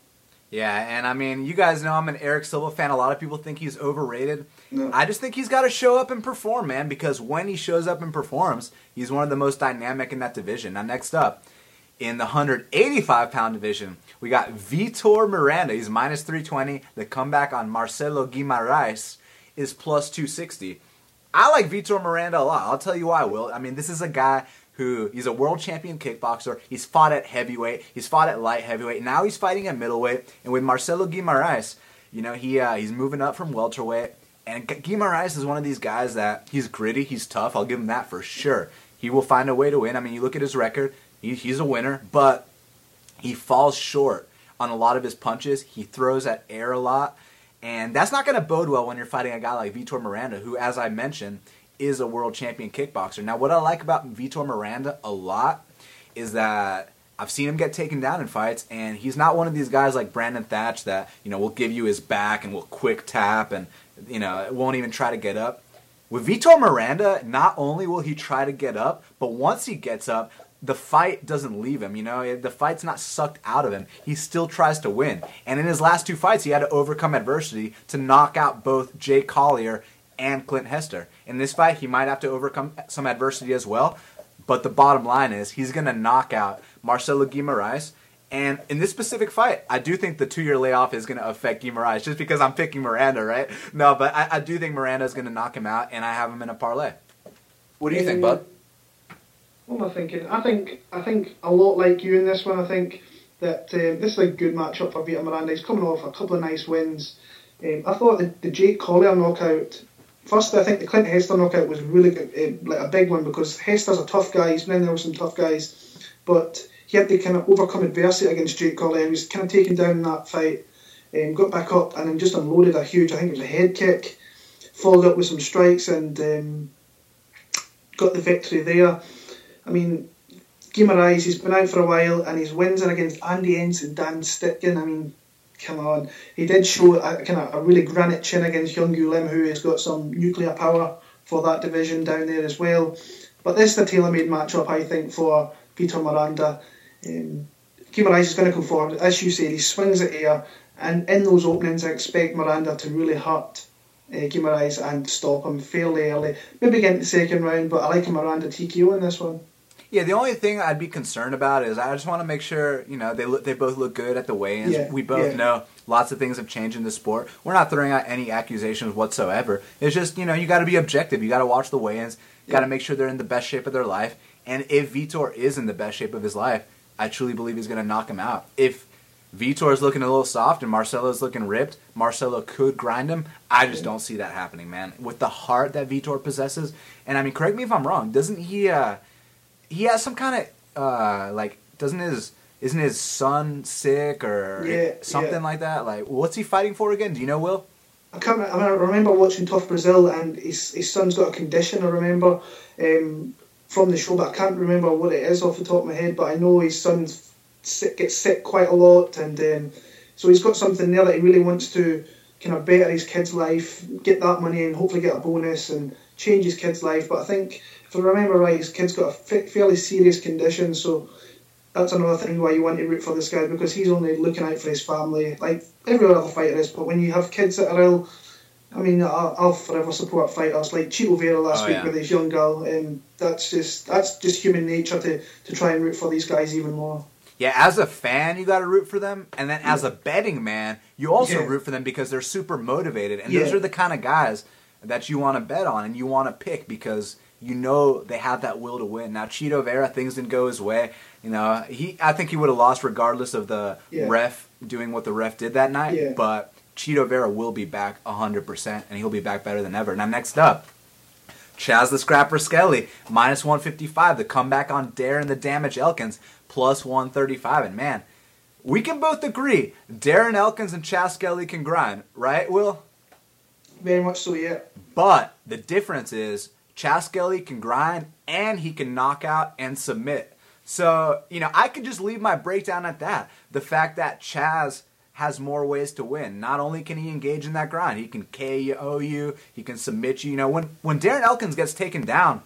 Speaker 1: Yeah, and I mean, you guys know I'm an Erick Silva fan. A lot of people think he's overrated. No. I just think he's got to show up and perform, man, because when he shows up and performs, he's one of the most dynamic in that division. Now, next up, in the 185 pound division, we got Vitor Miranda. He's minus 320. The comeback on Marcelo Guimaraes is plus 260. I like Vitor Miranda a lot. I'll tell you why, Will. I mean, this is a guy who he's a world champion kickboxer. He's fought at heavyweight. He's fought at light heavyweight. Now he's fighting at middleweight. And with Marcelo Guimaraes, you know, he uh, he's moving up from welterweight. And Guimaraes is one of these guys that he's gritty, he's tough. I'll give him that for sure. He will find a way to win. I mean, you look at his record, he, he's a winner, but he falls short on a lot of his punches. He throws at air a lot. And that's not going to bode well when you're fighting a guy like Vitor Miranda, who, as I mentioned, is a world champion kickboxer. Now, what I like about Vitor Miranda a lot is that I've seen him get taken down in fights, and he's not one of these guys like Brandon Thatch that you know will give you his back and will quick tap and you know won't even try to get up. With Vitor Miranda, not only will he try to get up, but once he gets up, the fight doesn't leave him. You know, the fight's not sucked out of him. He still tries to win. And in his last two fights, he had to overcome adversity to knock out both Jake Collier and Clint Hester. In this fight, he might have to overcome some adversity as well. But the bottom line is he's going to knock out Marcelo Guimaraes. And in this specific fight, I do think the two-year layoff is going to affect Guimaraes just because I'm picking Miranda, right? No, but I, I do think Miranda is going to knock him out, and I have him in a parlay. What do you think, Bud?
Speaker 3: What am I thinking? I think I think a lot like you in this one. I think that um, this is a good matchup for Vitor Miranda. He's coming off a couple of nice wins. Um, I thought the, the Jake Collier knockout. First, I think the Clint Hester knockout was really good, uh, like a big one because Hester's a tough guy. He's been there with some tough guys, but he had to kind of overcome adversity against Jake Collier. He was kind of taken down in that fight, um, got back up, and then just unloaded a huge. I think it was a head kick, followed up with some strikes, and um, got the victory there. I mean, Guimaraes, he's been out for a while and his wins are against Andy Enz and Dan Stittgen. I mean, come on. He did show a, kind of a really granite chin against Young Lim, who has got some nuclear power for that division down there as well. But this is the tailor-made matchup, I think, for Peter Miranda. Um, is going to come forward. As you said, he swings at air, and in those openings, I expect Miranda to really hurt uh, and stop him fairly early. Maybe get into the second round, but I like Miranda TKO in this one.
Speaker 1: Yeah, the only thing I'd be concerned about is I just want to make sure you know they look they both look good at the weigh-ins. Yeah, we both yeah. know lots of things have changed in the sport. We're not throwing out any accusations whatsoever. It's just you know you got to be objective. You got to watch the weigh-ins. You got to make sure they're in the best shape of their life. And if Vitor is in the best shape of his life, I truly believe he's going to knock him out. If Vitor is looking a little soft and Marcelo's looking ripped, Marcelo could grind him. I just don't see that happening, man. With the heart that Vitor possesses, and I mean, correct me if I'm wrong. Doesn't he? Uh, he has some kind of uh, like doesn't his isn't his son sick or
Speaker 3: yeah,
Speaker 1: something
Speaker 3: yeah.
Speaker 1: like that? Like, what's he fighting for again? Do you know, Will?
Speaker 3: I can't. I, mean, I remember watching TUF Brazil, and his his son's got a condition. I remember um, from the show, but I can't remember what it is off the top of my head. But I know his son gets sick quite a lot, and um, so he's got something there that he really wants to kind of better his kid's life, get that money, and hopefully get a bonus and change his kid's life. But I think if I remember right, his kid's got a fairly serious condition, so that's another thing why you want to root for this guy because he's only looking out for his family, like every other fighter is. But when you have kids that are ill, I mean, I'll, I'll forever support fighters like Chito Vera last oh, week yeah. with his young girl, and that's just that's just human nature to to try and root for these guys even more.
Speaker 1: Yeah, as a fan, you got to root for them, and then as a betting man, you also yeah. root for them because they're super motivated, and yeah. those are the kind of guys that you want to bet on and you want to pick because you know they have that will to win. Now Chito Vera, things didn't go his way. You know, he I think he would have lost regardless of the yeah. ref doing what the ref did that night.
Speaker 3: Yeah.
Speaker 1: But Chito Vera will be back hundred percent, and he'll be back better than ever. Now next up. Chas the Scrapper Skelly, minus 155. The comeback on Darren the Damage Elkins, plus 135. And man, we can both agree Darren Elkins and Chas Skelly can grind, right, Will?
Speaker 3: Very much so, yeah.
Speaker 1: But the difference is Chas Skelly can grind and he can knock out and submit. So, you know, I could just leave my breakdown at that. The fact that Chas has more ways to win. Not only can he engage in that grind, he can KO you, he can submit you. You know, when, when Darren Elkins gets taken down,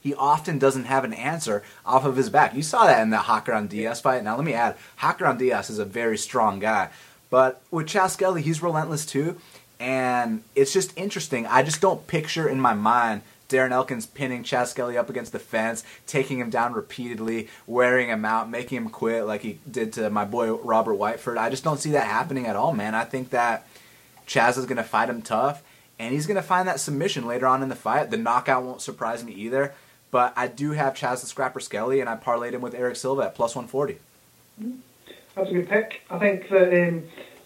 Speaker 1: he often doesn't have an answer off of his back. You saw that in the Hacran Dias fight. Now, let me add, Hacran Dias is a very strong guy. But with Chas Skelly, he's relentless too. And it's just interesting. I just don't picture in my mind Darren Elkins pinning Chas Skelly up against the fence, taking him down repeatedly, wearing him out, making him quit like he did to my boy Robert Whiteford. I just don't see that happening at all, man. I think that Chas is going to fight him tough, and he's going to find that submission later on in the fight. The knockout won't surprise me either, but I do have Chas the Scrapper Skelly, and I parlayed him with Erick Silva at plus 140.
Speaker 3: That's a good pick. I think that um,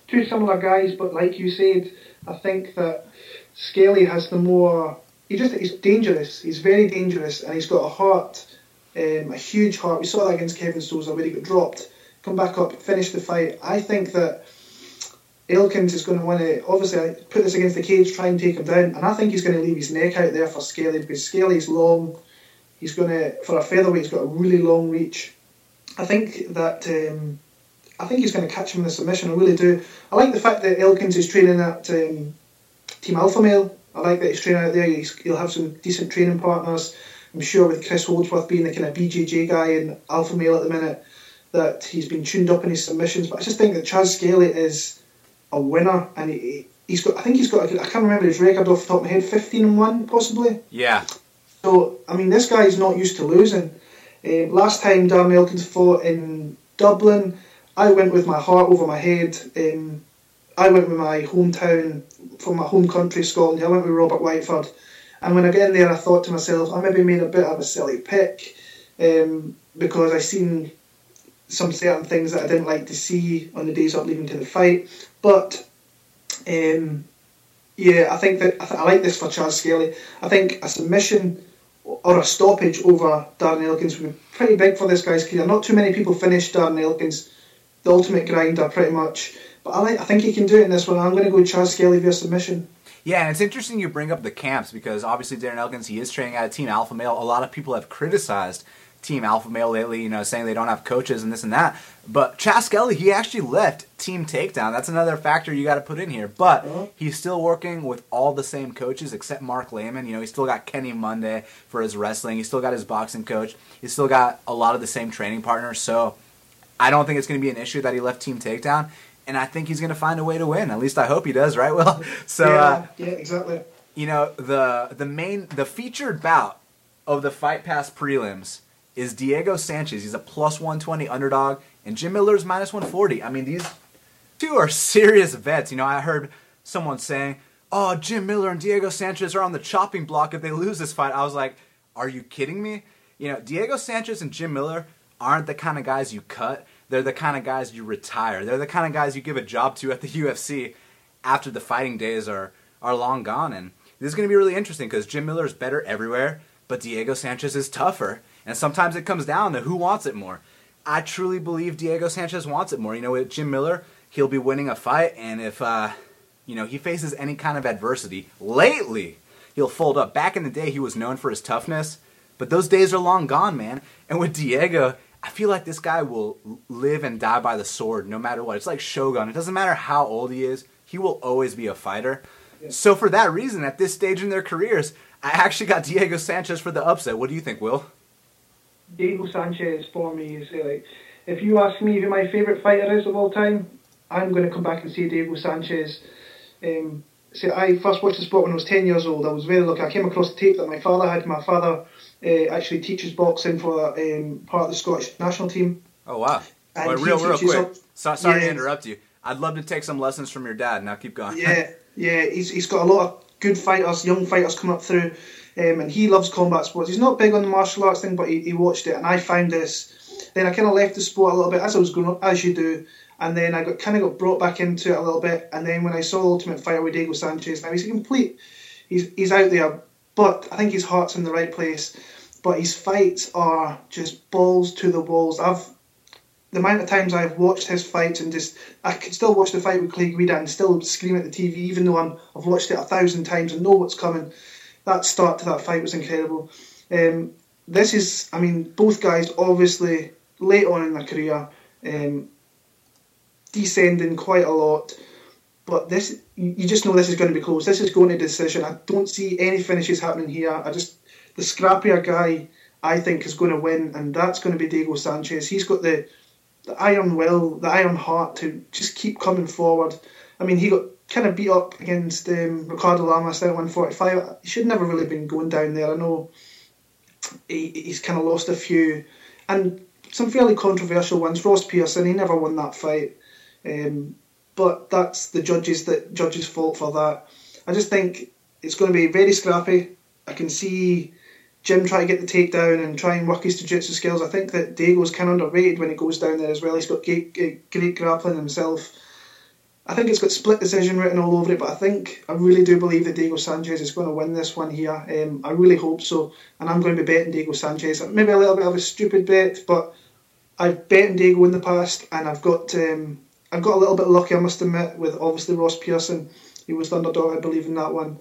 Speaker 3: two similar guys, but like you said, I think that Skelly has the more he just he's dangerous. He's very dangerous, and he's got a heart, um, a huge heart. We saw that against Kevin Souza where he got dropped, come back up, finish the fight. I think that Elkins is going to want to obviously put this against the cage, try and take him down, and I think he's going to leave his neck out there for Skelly because Skelly's long. He's going to for a featherweight. He's got a really long reach. I think that. Um, I think he's going to catch him in the submission. I really do. I like the fact that Elkins is training at um, Team Alpha Male I like that he's training out there. He's, he'll have some decent training partners. I'm sure with Chris Holdsworth being the kind of BJJ guy and Alpha Male at the minute, that he's been tuned up in his submissions. But I just think that Chas Skelly is a winner, and he, has got. I think he's got. I can't remember his record off the top of my head. 15 and one, possibly.
Speaker 1: Yeah.
Speaker 3: So I mean, this guy's not used to losing. Um, last time Darren Elkins fought in Dublin, I went with my heart over my head. Um, I went with my hometown from my home country, Scotland. I went with Robert Whiteford. And when I get in there, I thought to myself, I maybe made a bit of a silly pick um, because I seen some certain things that I didn't like to see on the days up leading to the fight. But um, yeah, I think that I, th- I like this for Charles Skelly. I think a submission or a stoppage over Darren Elkins would be pretty big for this guy's career. Not too many people finish Darren Elkins, the ultimate grinder, pretty much. But I, like, I think he can do it in this one. I'm going to go with Chas Skelly via submission.
Speaker 1: Yeah, and it's interesting you bring up the camps because obviously Darren Elkins, he is training at a Team Alpha Male. A lot of people have criticized Team Alpha Male lately, you know, saying they don't have coaches and this and that. But Chas Skelly, he actually left Team Takedown. That's another factor you got to put in here. But
Speaker 3: Uh-huh.
Speaker 1: he's still working with all the same coaches except Mark Lehman. You know, he's still got Kenny Monday for his wrestling. He's still got his boxing coach. He's still got a lot of the same training partners. So I don't think it's going to be an issue that he left Team Takedown. And I think he's going to find a way to win. At least I hope he does, right, Will? So,
Speaker 3: yeah,
Speaker 1: uh,
Speaker 3: yeah, exactly.
Speaker 1: you know the the main the featured bout of the Fight Pass prelims is Diego Sanchez. He's a plus 120 underdog, and Jim Miller's minus 140. I mean, these two are serious vets. You know, I heard someone saying, "Oh, Jim Miller and Diego Sanchez are on the chopping block if they lose this fight." I was like, "Are you kidding me?" You know, Diego Sanchez and Jim Miller aren't the kind of guys you cut. They're the kind of guys you retire. They're the kind of guys you give a job to at the UFC after the fighting days are are long gone. And this is going to be really interesting because Jim Miller is better everywhere, but Diego Sanchez is tougher. And sometimes it comes down to who wants it more. I truly believe Diego Sanchez wants it more. You know, with Jim Miller, he'll be winning a fight, and if uh, you know he faces any kind of adversity lately, he'll fold up. Back in the day, he was known for his toughness, but those days are long gone, man. And with Diego, I feel like this guy will live and die by the sword, no matter what. It's like Shogun. It doesn't matter how old he is; he will always be a fighter. So for that reason, at this stage in their careers, I actually got Diego Sanchez for the upset. What do you think, Will?
Speaker 3: Diego Sanchez for me is uh, like, if you ask me who my favourite fighter is of all time, I'm going to come back and say Diego Sanchez. Um, see, I first watched the sport when I was 10 years old. I was very lucky. I came across the tape that my father had. My father uh, actually teaches boxing for um, part of the Scottish national team.
Speaker 1: Oh wow!
Speaker 3: And he
Speaker 1: real, real quick.
Speaker 3: up-
Speaker 1: So, sorry to interrupt you. I'd love to take some lessons from your dad. Now keep going.
Speaker 3: Yeah, yeah, he's, he's got a lot of good fighters, young fighters coming up through, um, and he loves combat sports. He's not big on the martial arts thing, but he, he watched it, and I found this. Then I kind of left the sport a little bit as I was growing up, as you do, and then I got kind of got brought back into it a little bit, and then when I saw Ultimate Fighter with Diego Sanchez, now he's a complete, he's he's out there, but I think his heart's in the right place. But his fights are just balls to the walls. I've the amount of times I've watched his fights and just I can still watch the fight with Clay Guida and still scream at the TV, even though I'm I've watched it a thousand times and know what's coming. That start to that fight was incredible. Um, this is, I mean, both guys obviously late on in their career, um, descending quite a lot. But this, you just know this is going to be close. This is going to decision. I don't see any finishes happening here. I just the scrappier guy, I think, is going to win, and that's going to be Diego Sanchez. He's got the the iron will, the iron heart to just keep coming forward. I mean, he got kind of beat up against um, Ricardo Lamas there at 145. He should never really been going down there. I know he, he's kind of lost a few, and some fairly controversial ones. Ross Pearson, he never won that fight, um, but that's the judges that judges' fault for that. I just think it's going to be very scrappy. I can see Jim try to get the takedown and try and work his jiu-jitsu skills. I think that Diego's kind of underrated when he goes down there as well. He's got great, great, great grappling himself. I think it's got split decision written all over it, but I think I really do believe that Diego Sanchez is going to win this one here. Um, I really hope so, and I'm going to be betting Diego Sanchez. Maybe a little bit of a stupid bet, but I've bet Diego in the past, and I've got um, I've got a little bit lucky, I must admit, with obviously Ross Pearson. He was the underdog, I believe, in that one,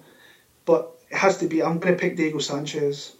Speaker 3: but it has to be. I'm going to pick Diego Sanchez.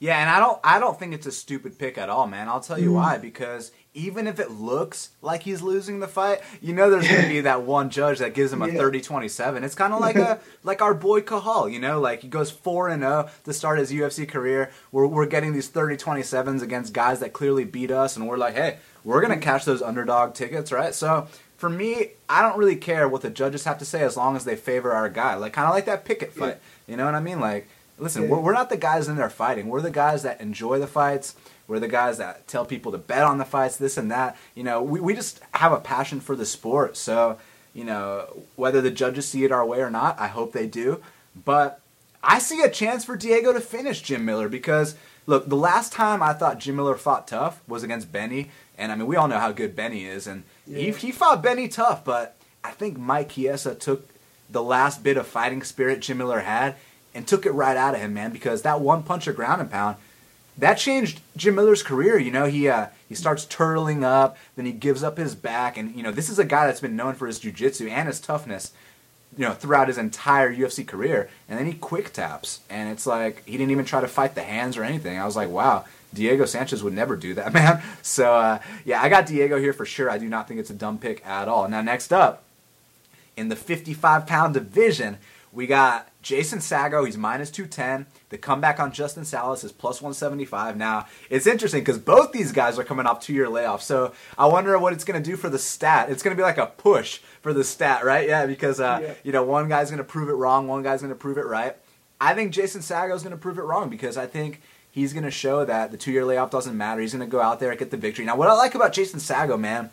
Speaker 1: Yeah, and I don't I don't think it's a stupid pick at all, man. I'll tell you
Speaker 3: Mm.
Speaker 1: why because even if it looks like he's losing the fight, you know there's going to be that one judge that gives him a
Speaker 3: Yeah.
Speaker 1: 30-27. It's kind of like a like our boy Cathal, you know, like he goes 4 and 0 to start his UFC career. We're we're getting these 30-27s against guys that clearly beat us and we're like, "Hey, we're going to catch those underdog tickets, right?" So, for me, I don't really care what the judges have to say as long as they favor our guy. Like kind of like that picket fight. You know what I mean? Like Listen,
Speaker 3: Yeah.
Speaker 1: we're, we're not the guys in there fighting. We're the guys that enjoy the fights. We're the guys that tell people to bet on the fights, this and that. You know, we, we just have a passion for the sport. So, you know, whether the judges see it our way or not, I hope they do. But I see a chance for Diego to finish Jim Miller because, look, the last time I thought Jim Miller fought tough was against Benny, and I mean we all know how good Benny is, and he he fought Benny tough, but I think Mike Chiesa took the last bit of fighting spirit Jim Miller had and took it right out of him, man, because that one punch of ground and pound that changed Jim Miller's career. You know, he uh, he starts turtling up, then he gives up his back, and you know this is a guy that's been known for his jiu-jitsu and his toughness, you know, throughout his entire UFC career. And then he quick taps, and it's like he didn't even try to fight the hands or anything. I was like, wow, Diego Sanchez would never do that, man. So uh, yeah, I got Diego here for sure. I do not think it's a dumb pick at all. Now next up, in the 55 pound division, we got Jason Saggo. He's minus 210. The comeback on Justin Salas is plus 175. Now, it's interesting because both these guys are coming off two year layoffs. So I wonder what it's going to do for the stat. It's going to be like a push for the stat, right? Yeah, because, uh,
Speaker 3: Yeah.
Speaker 1: you know, one guy's going to prove it wrong, one guy's going to prove it right. I think Jason Saggo is going to prove it wrong because I think he's going to show that the two year layoff doesn't matter. He's going to go out there and get the victory. Now, what I like about Jason Saggo, man,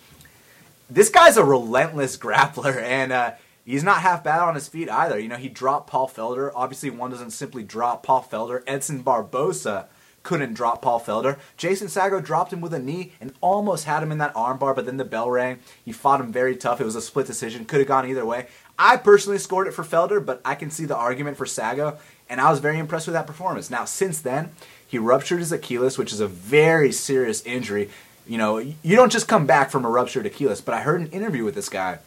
Speaker 1: this guy's a relentless grappler, and uh, he's not half bad on his feet either. You know, he dropped Paul Felder. Obviously, one doesn't simply drop Paul Felder. Edson Barbosa couldn't drop Paul Felder. Jason Saggo dropped him with a knee and almost had him in that armbar, but then the bell rang. He fought him very tough. It was a split decision. Could have gone either way. I personally scored it for Felder, but I can see the argument for Saggo, and I was very impressed with that performance. Now, since then, he ruptured his Achilles, which is a very serious injury. You know, you don't just come back from a ruptured Achilles, but I heard an interview with this guy,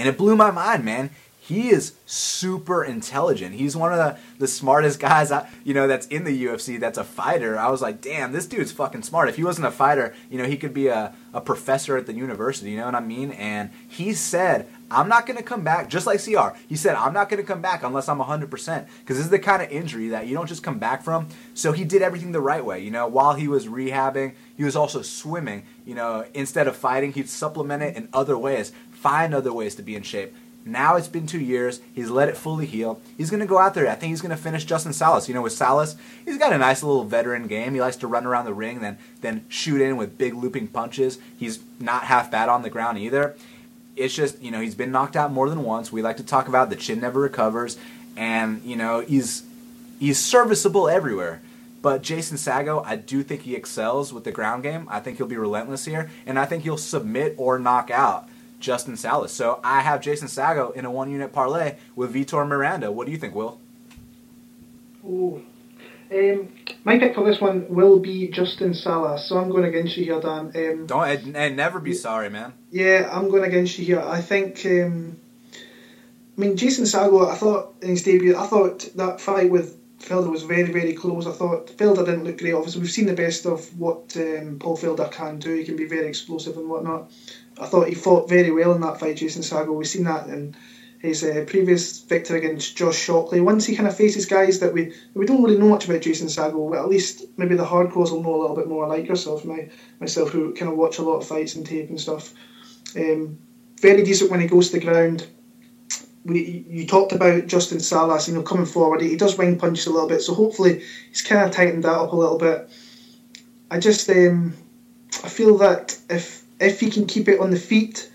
Speaker 1: and it blew my mind, man. He is super intelligent. He's one of the, the smartest guys, I, you know, that's in the UFC. That's a fighter. I was like, damn, this dude's fucking smart. If he wasn't a fighter, you know, he could be a, a professor at the university. You know what I mean? And he said, I'm not going to come back, just like Siyar. He said, I'm not going to come back unless I'm 100%. Because this is the kind of injury that you don't just come back from. So he did everything the right way. You know, while he was rehabbing, he was also swimming. You know, instead of fighting, he'd supplement it in other ways, find other ways to be in shape. Now it's been two years. He's let it fully heal. He's going to go out there. I think he's going to finish Justin Salas. You know, with Salas, he's got a nice little veteran game. He likes to run around the ring, then then shoot in with big looping punches. He's not half bad on the ground either. It's just you know he's been knocked out more than once. We like to talk about the chin never recovers, and you know he's he's serviceable everywhere. But Jason Saggo, I do think he excels with the ground game. I think he'll be relentless here, and I think he'll submit or knock out Justin Salas. So I have Jason Saggo in a one unit parlay with Vitor Miranda. What do you think, Will?
Speaker 3: Oh. Um, my pick for this one will be Justin Salas, so I'm going against you here, Dan. Um,
Speaker 1: Don't and, and never be sorry, man.
Speaker 3: Yeah, I'm going against you here. I think. Um, I mean, Jason Saggo. I thought in his debut, I thought that fight with Felder was very, very close. I thought Felder didn't look great. Obviously, we've seen the best of what um, Paul Felder can do. He can be very explosive and whatnot. I thought he fought very well in that fight, Jason Saggo. We've seen that in his uh, previous victory against Josh Shockley. Once he kind of faces guys that we we don't really know much about Jason Saggo, but at least maybe the hardcores will know a little bit more, like yourself, my myself, who kind of watch a lot of fights and tape and stuff. Um, very decent when he goes to the ground. We, you talked about Justin Salas, you know, coming forward. He does wing punches a little bit, so hopefully he's kind of tightened that up a little bit. I just, um, I feel that if if he can keep it on the feet,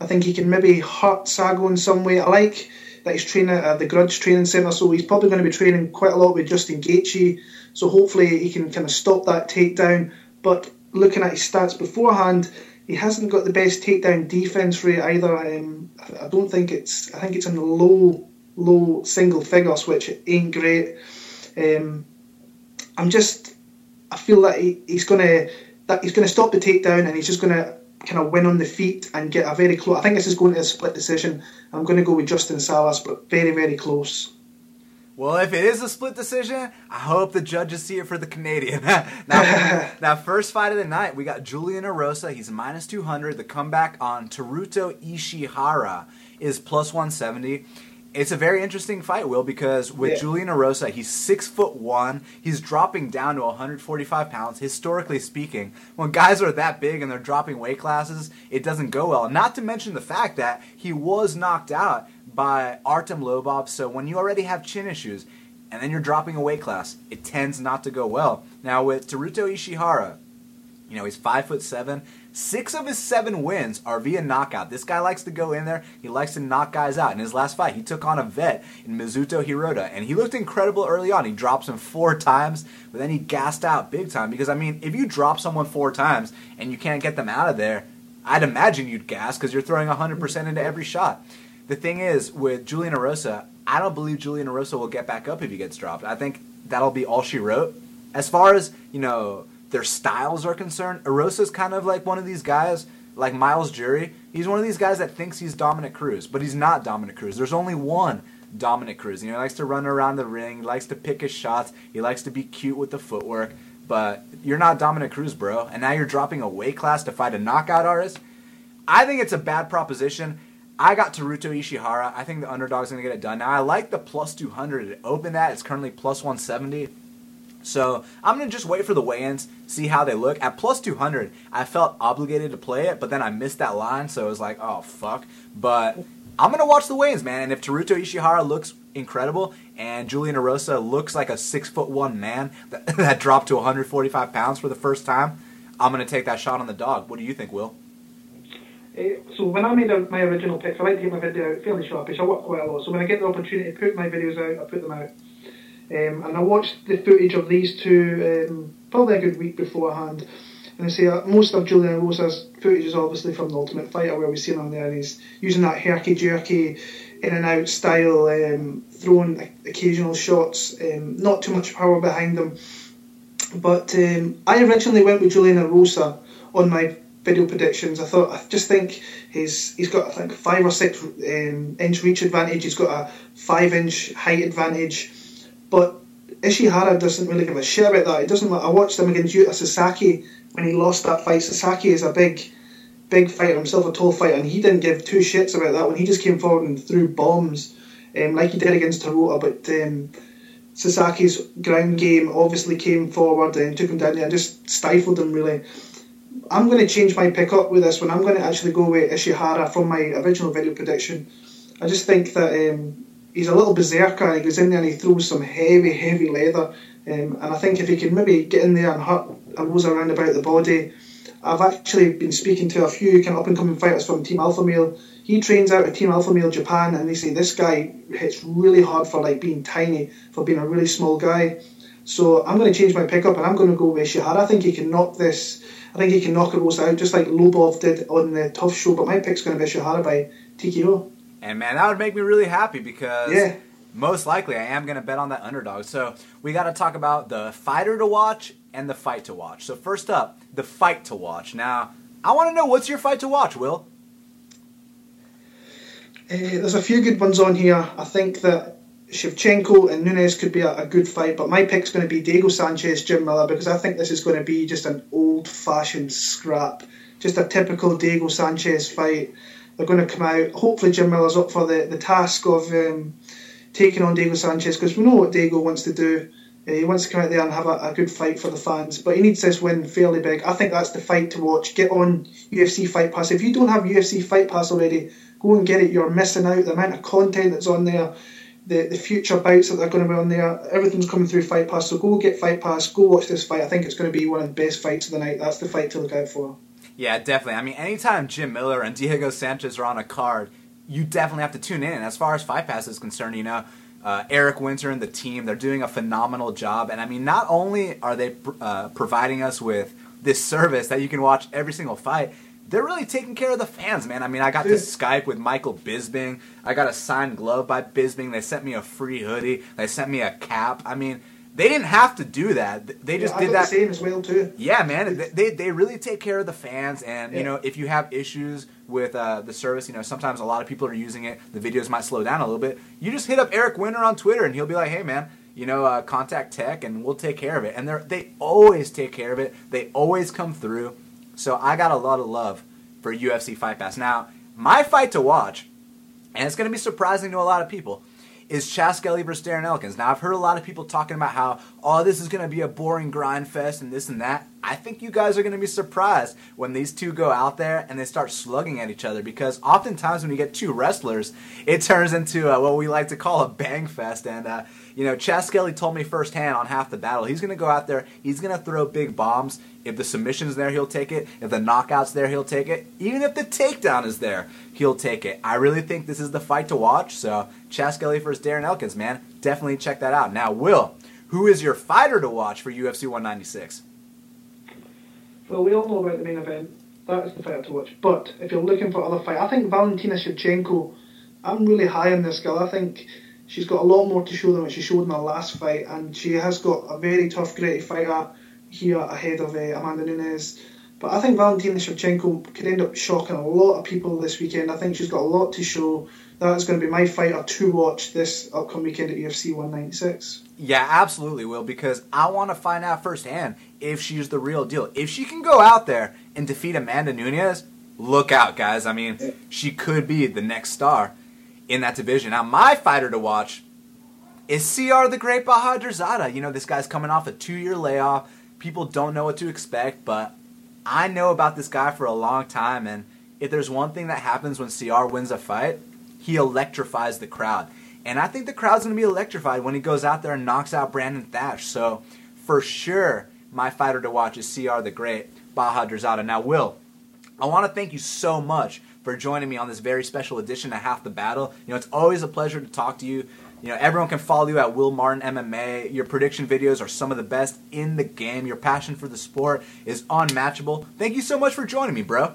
Speaker 3: I think he can maybe hurt Saggo in some way. I like that he's training at the Grudge Training Centre, so he's probably going to be training quite a lot with Justin Gaethje. So hopefully he can kind of stop that takedown. But looking at his stats beforehand, he hasn't got the best takedown defense rate either. Um, I don't think it's. I think it's in the low, low single figures, which ain't great. Um, I'm just. I feel that he, he's gonna that he's gonna stop the takedown and he's just gonna kind of win on the feet and get a very close. I think this is going to a split decision. I'm going to go with Justin Salas, but very, very close.
Speaker 1: Well, if it is a split decision, I hope the judges see it for the Canadian. now, now, first fight of the night, we got Julian Erosa. He's minus 200. The comeback on Teruto Ishihara is plus 170. It's a very interesting fight, Will, because with
Speaker 3: Yeah.
Speaker 1: Julian Erosa, he's six foot one. He's dropping down to 145 pounds. Historically speaking, when guys are that big and they're dropping weight classes, it doesn't go well. Not to mention the fact that he was knocked out by Artem Lobov. So when you already have chin issues and then you're dropping a weight class, it tends not to go well. Now with Teruto Ishihara, You know, he's five foot seven. Six of his seven wins are via knockout. This guy likes to go in there. He likes to knock guys out. In his last fight, he took on a vet in Mizuto Hirota, and he looked incredible early on. He drops him four times, but then he gassed out big time. Because I mean, if you drop someone four times and you can't get them out of there, I'd imagine you'd gas because you're throwing 100% into every shot. The thing is, with Julian Erosa, I don't believe Julian Erosa will get back up if he gets dropped. I think that'll be all she wrote. As far as, you know, their styles are concerned, Erosa's kind of like one of these guys, like Myles Jury. He's one of these guys that thinks he's Dominick Cruz, but he's not Dominick Cruz. There's only one Dominick Cruz. You know, he likes to run around the ring, he likes to pick his shots, he likes to be cute with the footwork, but you're not Dominick Cruz, bro. And now you're dropping a weight class to fight a knockout artist. I think it's a bad proposition. I got Teruto Ishihara. I think the underdog's going to get it done. Now, I like the plus 200 to open that. It's currently plus 170. So I'm going to just wait for the weigh ins, see how they look. At plus 200, I felt obligated to play it, but then I missed that line, so it was like, oh, fuck. But I'm going to watch the weigh ins, man. And if Teruto Ishihara looks incredible and Julian Erosa looks like a six foot one man that, that dropped to 145 pounds for the first time, I'm going to take that shot on the dog. What do you think, Will?
Speaker 3: Uh, so when I made my original picks, I like to get my video out fairly sharpish. I work quite a lot, so when I get the opportunity to put my videos out, I put them out. Um, and I watched the footage of these two um, probably a good week beforehand. And I say uh, most of Julian Erosa's footage is obviously from the Ultimate Fighter, where we see him there, and he's using that herky jerky, in and out style, um, throwing occasional shots, um, not too much power behind them. But um, I originally went with Julian Rosa on my video predictions. I thought I just think he's he's got I think five or six um, inch reach advantage. He's got a five inch height advantage, but Ishihara doesn't really give a shit about that. He doesn't. I watched him against Yuta Sasaki when he lost that fight. Sasaki is a big, big fighter himself, a tall fighter, and he didn't give two shits about that when he just came forward and threw bombs, um, like he did against Hirota. But um, Sasaki's ground game obviously came forward and took him down there and just stifled him really. I'm going to change my pick up with this one. I'm going to actually go with Ishihara from my original video prediction. I just think that um, he's a little berserker he goes in there and he throws some heavy, heavy leather. Um, and I think if he can maybe get in there and hurt Erosa around about the body, I've actually been speaking to a few kind of up and coming fighters from Team Alpha Male. He trains out of Team Alpha Male Japan, and they say this guy hits really hard for like being tiny, for being a really small guy. So I'm going to change my pickup, and I'm going to go with Ishihara. I think he can knock this. I think he can knock Erosa out just like Lobov did on the TUF Show. But my pick's going to be Ishihara by TKO.
Speaker 1: And man, that would make me really happy because
Speaker 3: Yeah.
Speaker 1: most likely I am going to bet on that underdog. So we got to talk about the fighter to watch and the fight to watch. So first up, the fight to watch. Now, I want to know what's your fight to watch, Will?
Speaker 3: Uh, there's a few good ones on here. I think that Shevchenko and Nunes could be a, a good fight, but my pick's going to be Diego Sanchez, Jim Miller, because I think this is going to be just an old fashioned scrap. Just a typical Diego Sanchez fight. They're going to come out. Hopefully, Jim Miller's up for the, the task of um, taking on Diego Sanchez, because we know what Diego wants to do. Uh, he wants to come out there and have a, a good fight for the fans, but he needs this win fairly big. I think that's the fight to watch. Get on UFC Fight Pass. If you don't have UFC Fight Pass already, go and get it. You're missing out. The amount of content that's on there, the, the future bouts that they're going to be on there, everything's coming through Fight Pass. So go get Fight Pass. Go watch this fight. I think it's going to be one of the best fights of the night. That's the fight to look out for.
Speaker 1: Yeah, definitely. I mean, anytime Jim Miller and Diego Sanchez are on a card, you definitely have to tune in. As far as Fight Pass is concerned, you know, uh, Eric Winter and the team, they're doing a phenomenal job. And I mean, not only are they uh, providing us with this service that you can watch every single fight, they're really taking care of the fans, man. I mean, I got to Skype with Michael Bisping. I got a signed glove by Bisping. They sent me a free hoodie. They sent me a cap. I mean, they didn't have to do that. They just
Speaker 3: Yeah, I
Speaker 1: did that
Speaker 3: the same as well too.
Speaker 1: yeah, man, they, they they really take care of the fans, and you know if you have issues with uh, the service, you know sometimes a lot of people are using it. The videos might slow down a little bit. You just hit up Eric Winter on Twitter, and he'll be like, "Hey, man, you know, uh, contact Tech, and we'll take care of it." And they they always take care of it. They always come through. So I got a lot of love for UFC Fight Pass. Now, my fight to watch, and it's going to be surprising to a lot of people, is Chas Skelly versus Darren Elkins. Now, I've heard a lot of people talking about how, oh, this is going to be a boring grind fest and this and that. I think you guys are going to be surprised when these two go out there and they start slugging at each other because oftentimes when you get two wrestlers, it turns into uh, what we like to call a bang fest. And, uh, you know, Chas Skelly told me firsthand on half the battle, he's going to go out there, he's going to throw big bombs. If the submission's there, he'll take it. If the knockout's there, he'll take it. Even if the takedown is there, he'll take it. I really think this is the fight to watch. So, Chas Skelly versus Darren Elkins, man. Definitely check that out. Now, Will, who is your fighter to watch for UFC 196?
Speaker 3: Well, we all know about the main event. That is the fight to watch. But if you're looking for other fight, I think Valentina Shevchenko. I'm really high on this girl. I think she's got a lot more to show than what she showed in her last fight, and she has got a very tough, gritty fighter here ahead of uh, Amanda Nunes. But I think Valentina Shevchenko could end up shocking a lot of people this weekend. I think she's got a lot to show. That is going to be my fighter to watch this upcoming weekend at UFC 196.
Speaker 1: Yeah, absolutely, Will, because I want to find out firsthand if she's the real deal. If she can go out there and defeat Amanda Nunes, look out, guys. I mean, she could be the next star in that division. Now, my fighter to watch is Siyar the Great Bahadurzada. You know, this guy's coming off a two year layoff. People don't know what to expect, but I know about this guy for a long time, and if there's one thing that happens when Siyar wins a fight, he electrifies the crowd. And I think the crowd's going to be electrified when he goes out there and knocks out Brandon Thatch. So, for sure, my fighter to watch is Siyar the Great, Bahadurzada. Now, Will, I want to thank you so much for joining me on this very special edition of Half the Battle. You know, it's always a pleasure to talk to you. You know, everyone can follow you at Will Martin MMA. Your prediction videos are some of the best in the game. Your passion for the sport is unmatchable. Thank you so much for joining me, bro.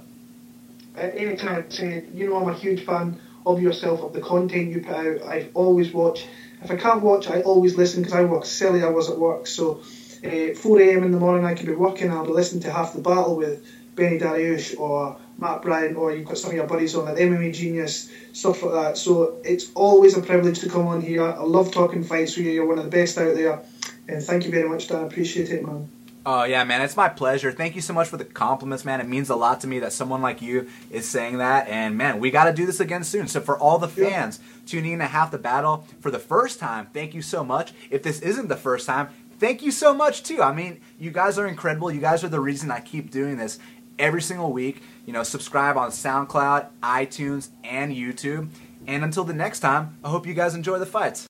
Speaker 3: At any anytime, you know, I'm a huge fan of yourself, of the content you put out. I always watch. If I can't watch, I always listen because I work silly hours at work. So, uh, 4 a.m. in the morning, I could be working I'll be listening to Half the Battle with Benny Dariush or Matt Bryan, or you've got some of your buddies on at MMA Genius, stuff like that. So, it's always a privilege to come on here. I love talking fights with you. You're one of the best out there. And thank you very much, Dan. I appreciate it, man.
Speaker 1: Oh, yeah, man. It's my pleasure. Thank you so much for the compliments, man. It means a lot to me that someone like you is saying that. And, man, we got to do this again soon. So, for all the fans yeah. tuning in to Half the Battle for the first time, thank you so much. If this isn't the first time, thank you so much, too. I mean, you guys are incredible. You guys are the reason I keep doing this every single week. You know, subscribe on SoundCloud, iTunes, and YouTube. And until the next time, I hope you guys enjoy the fights.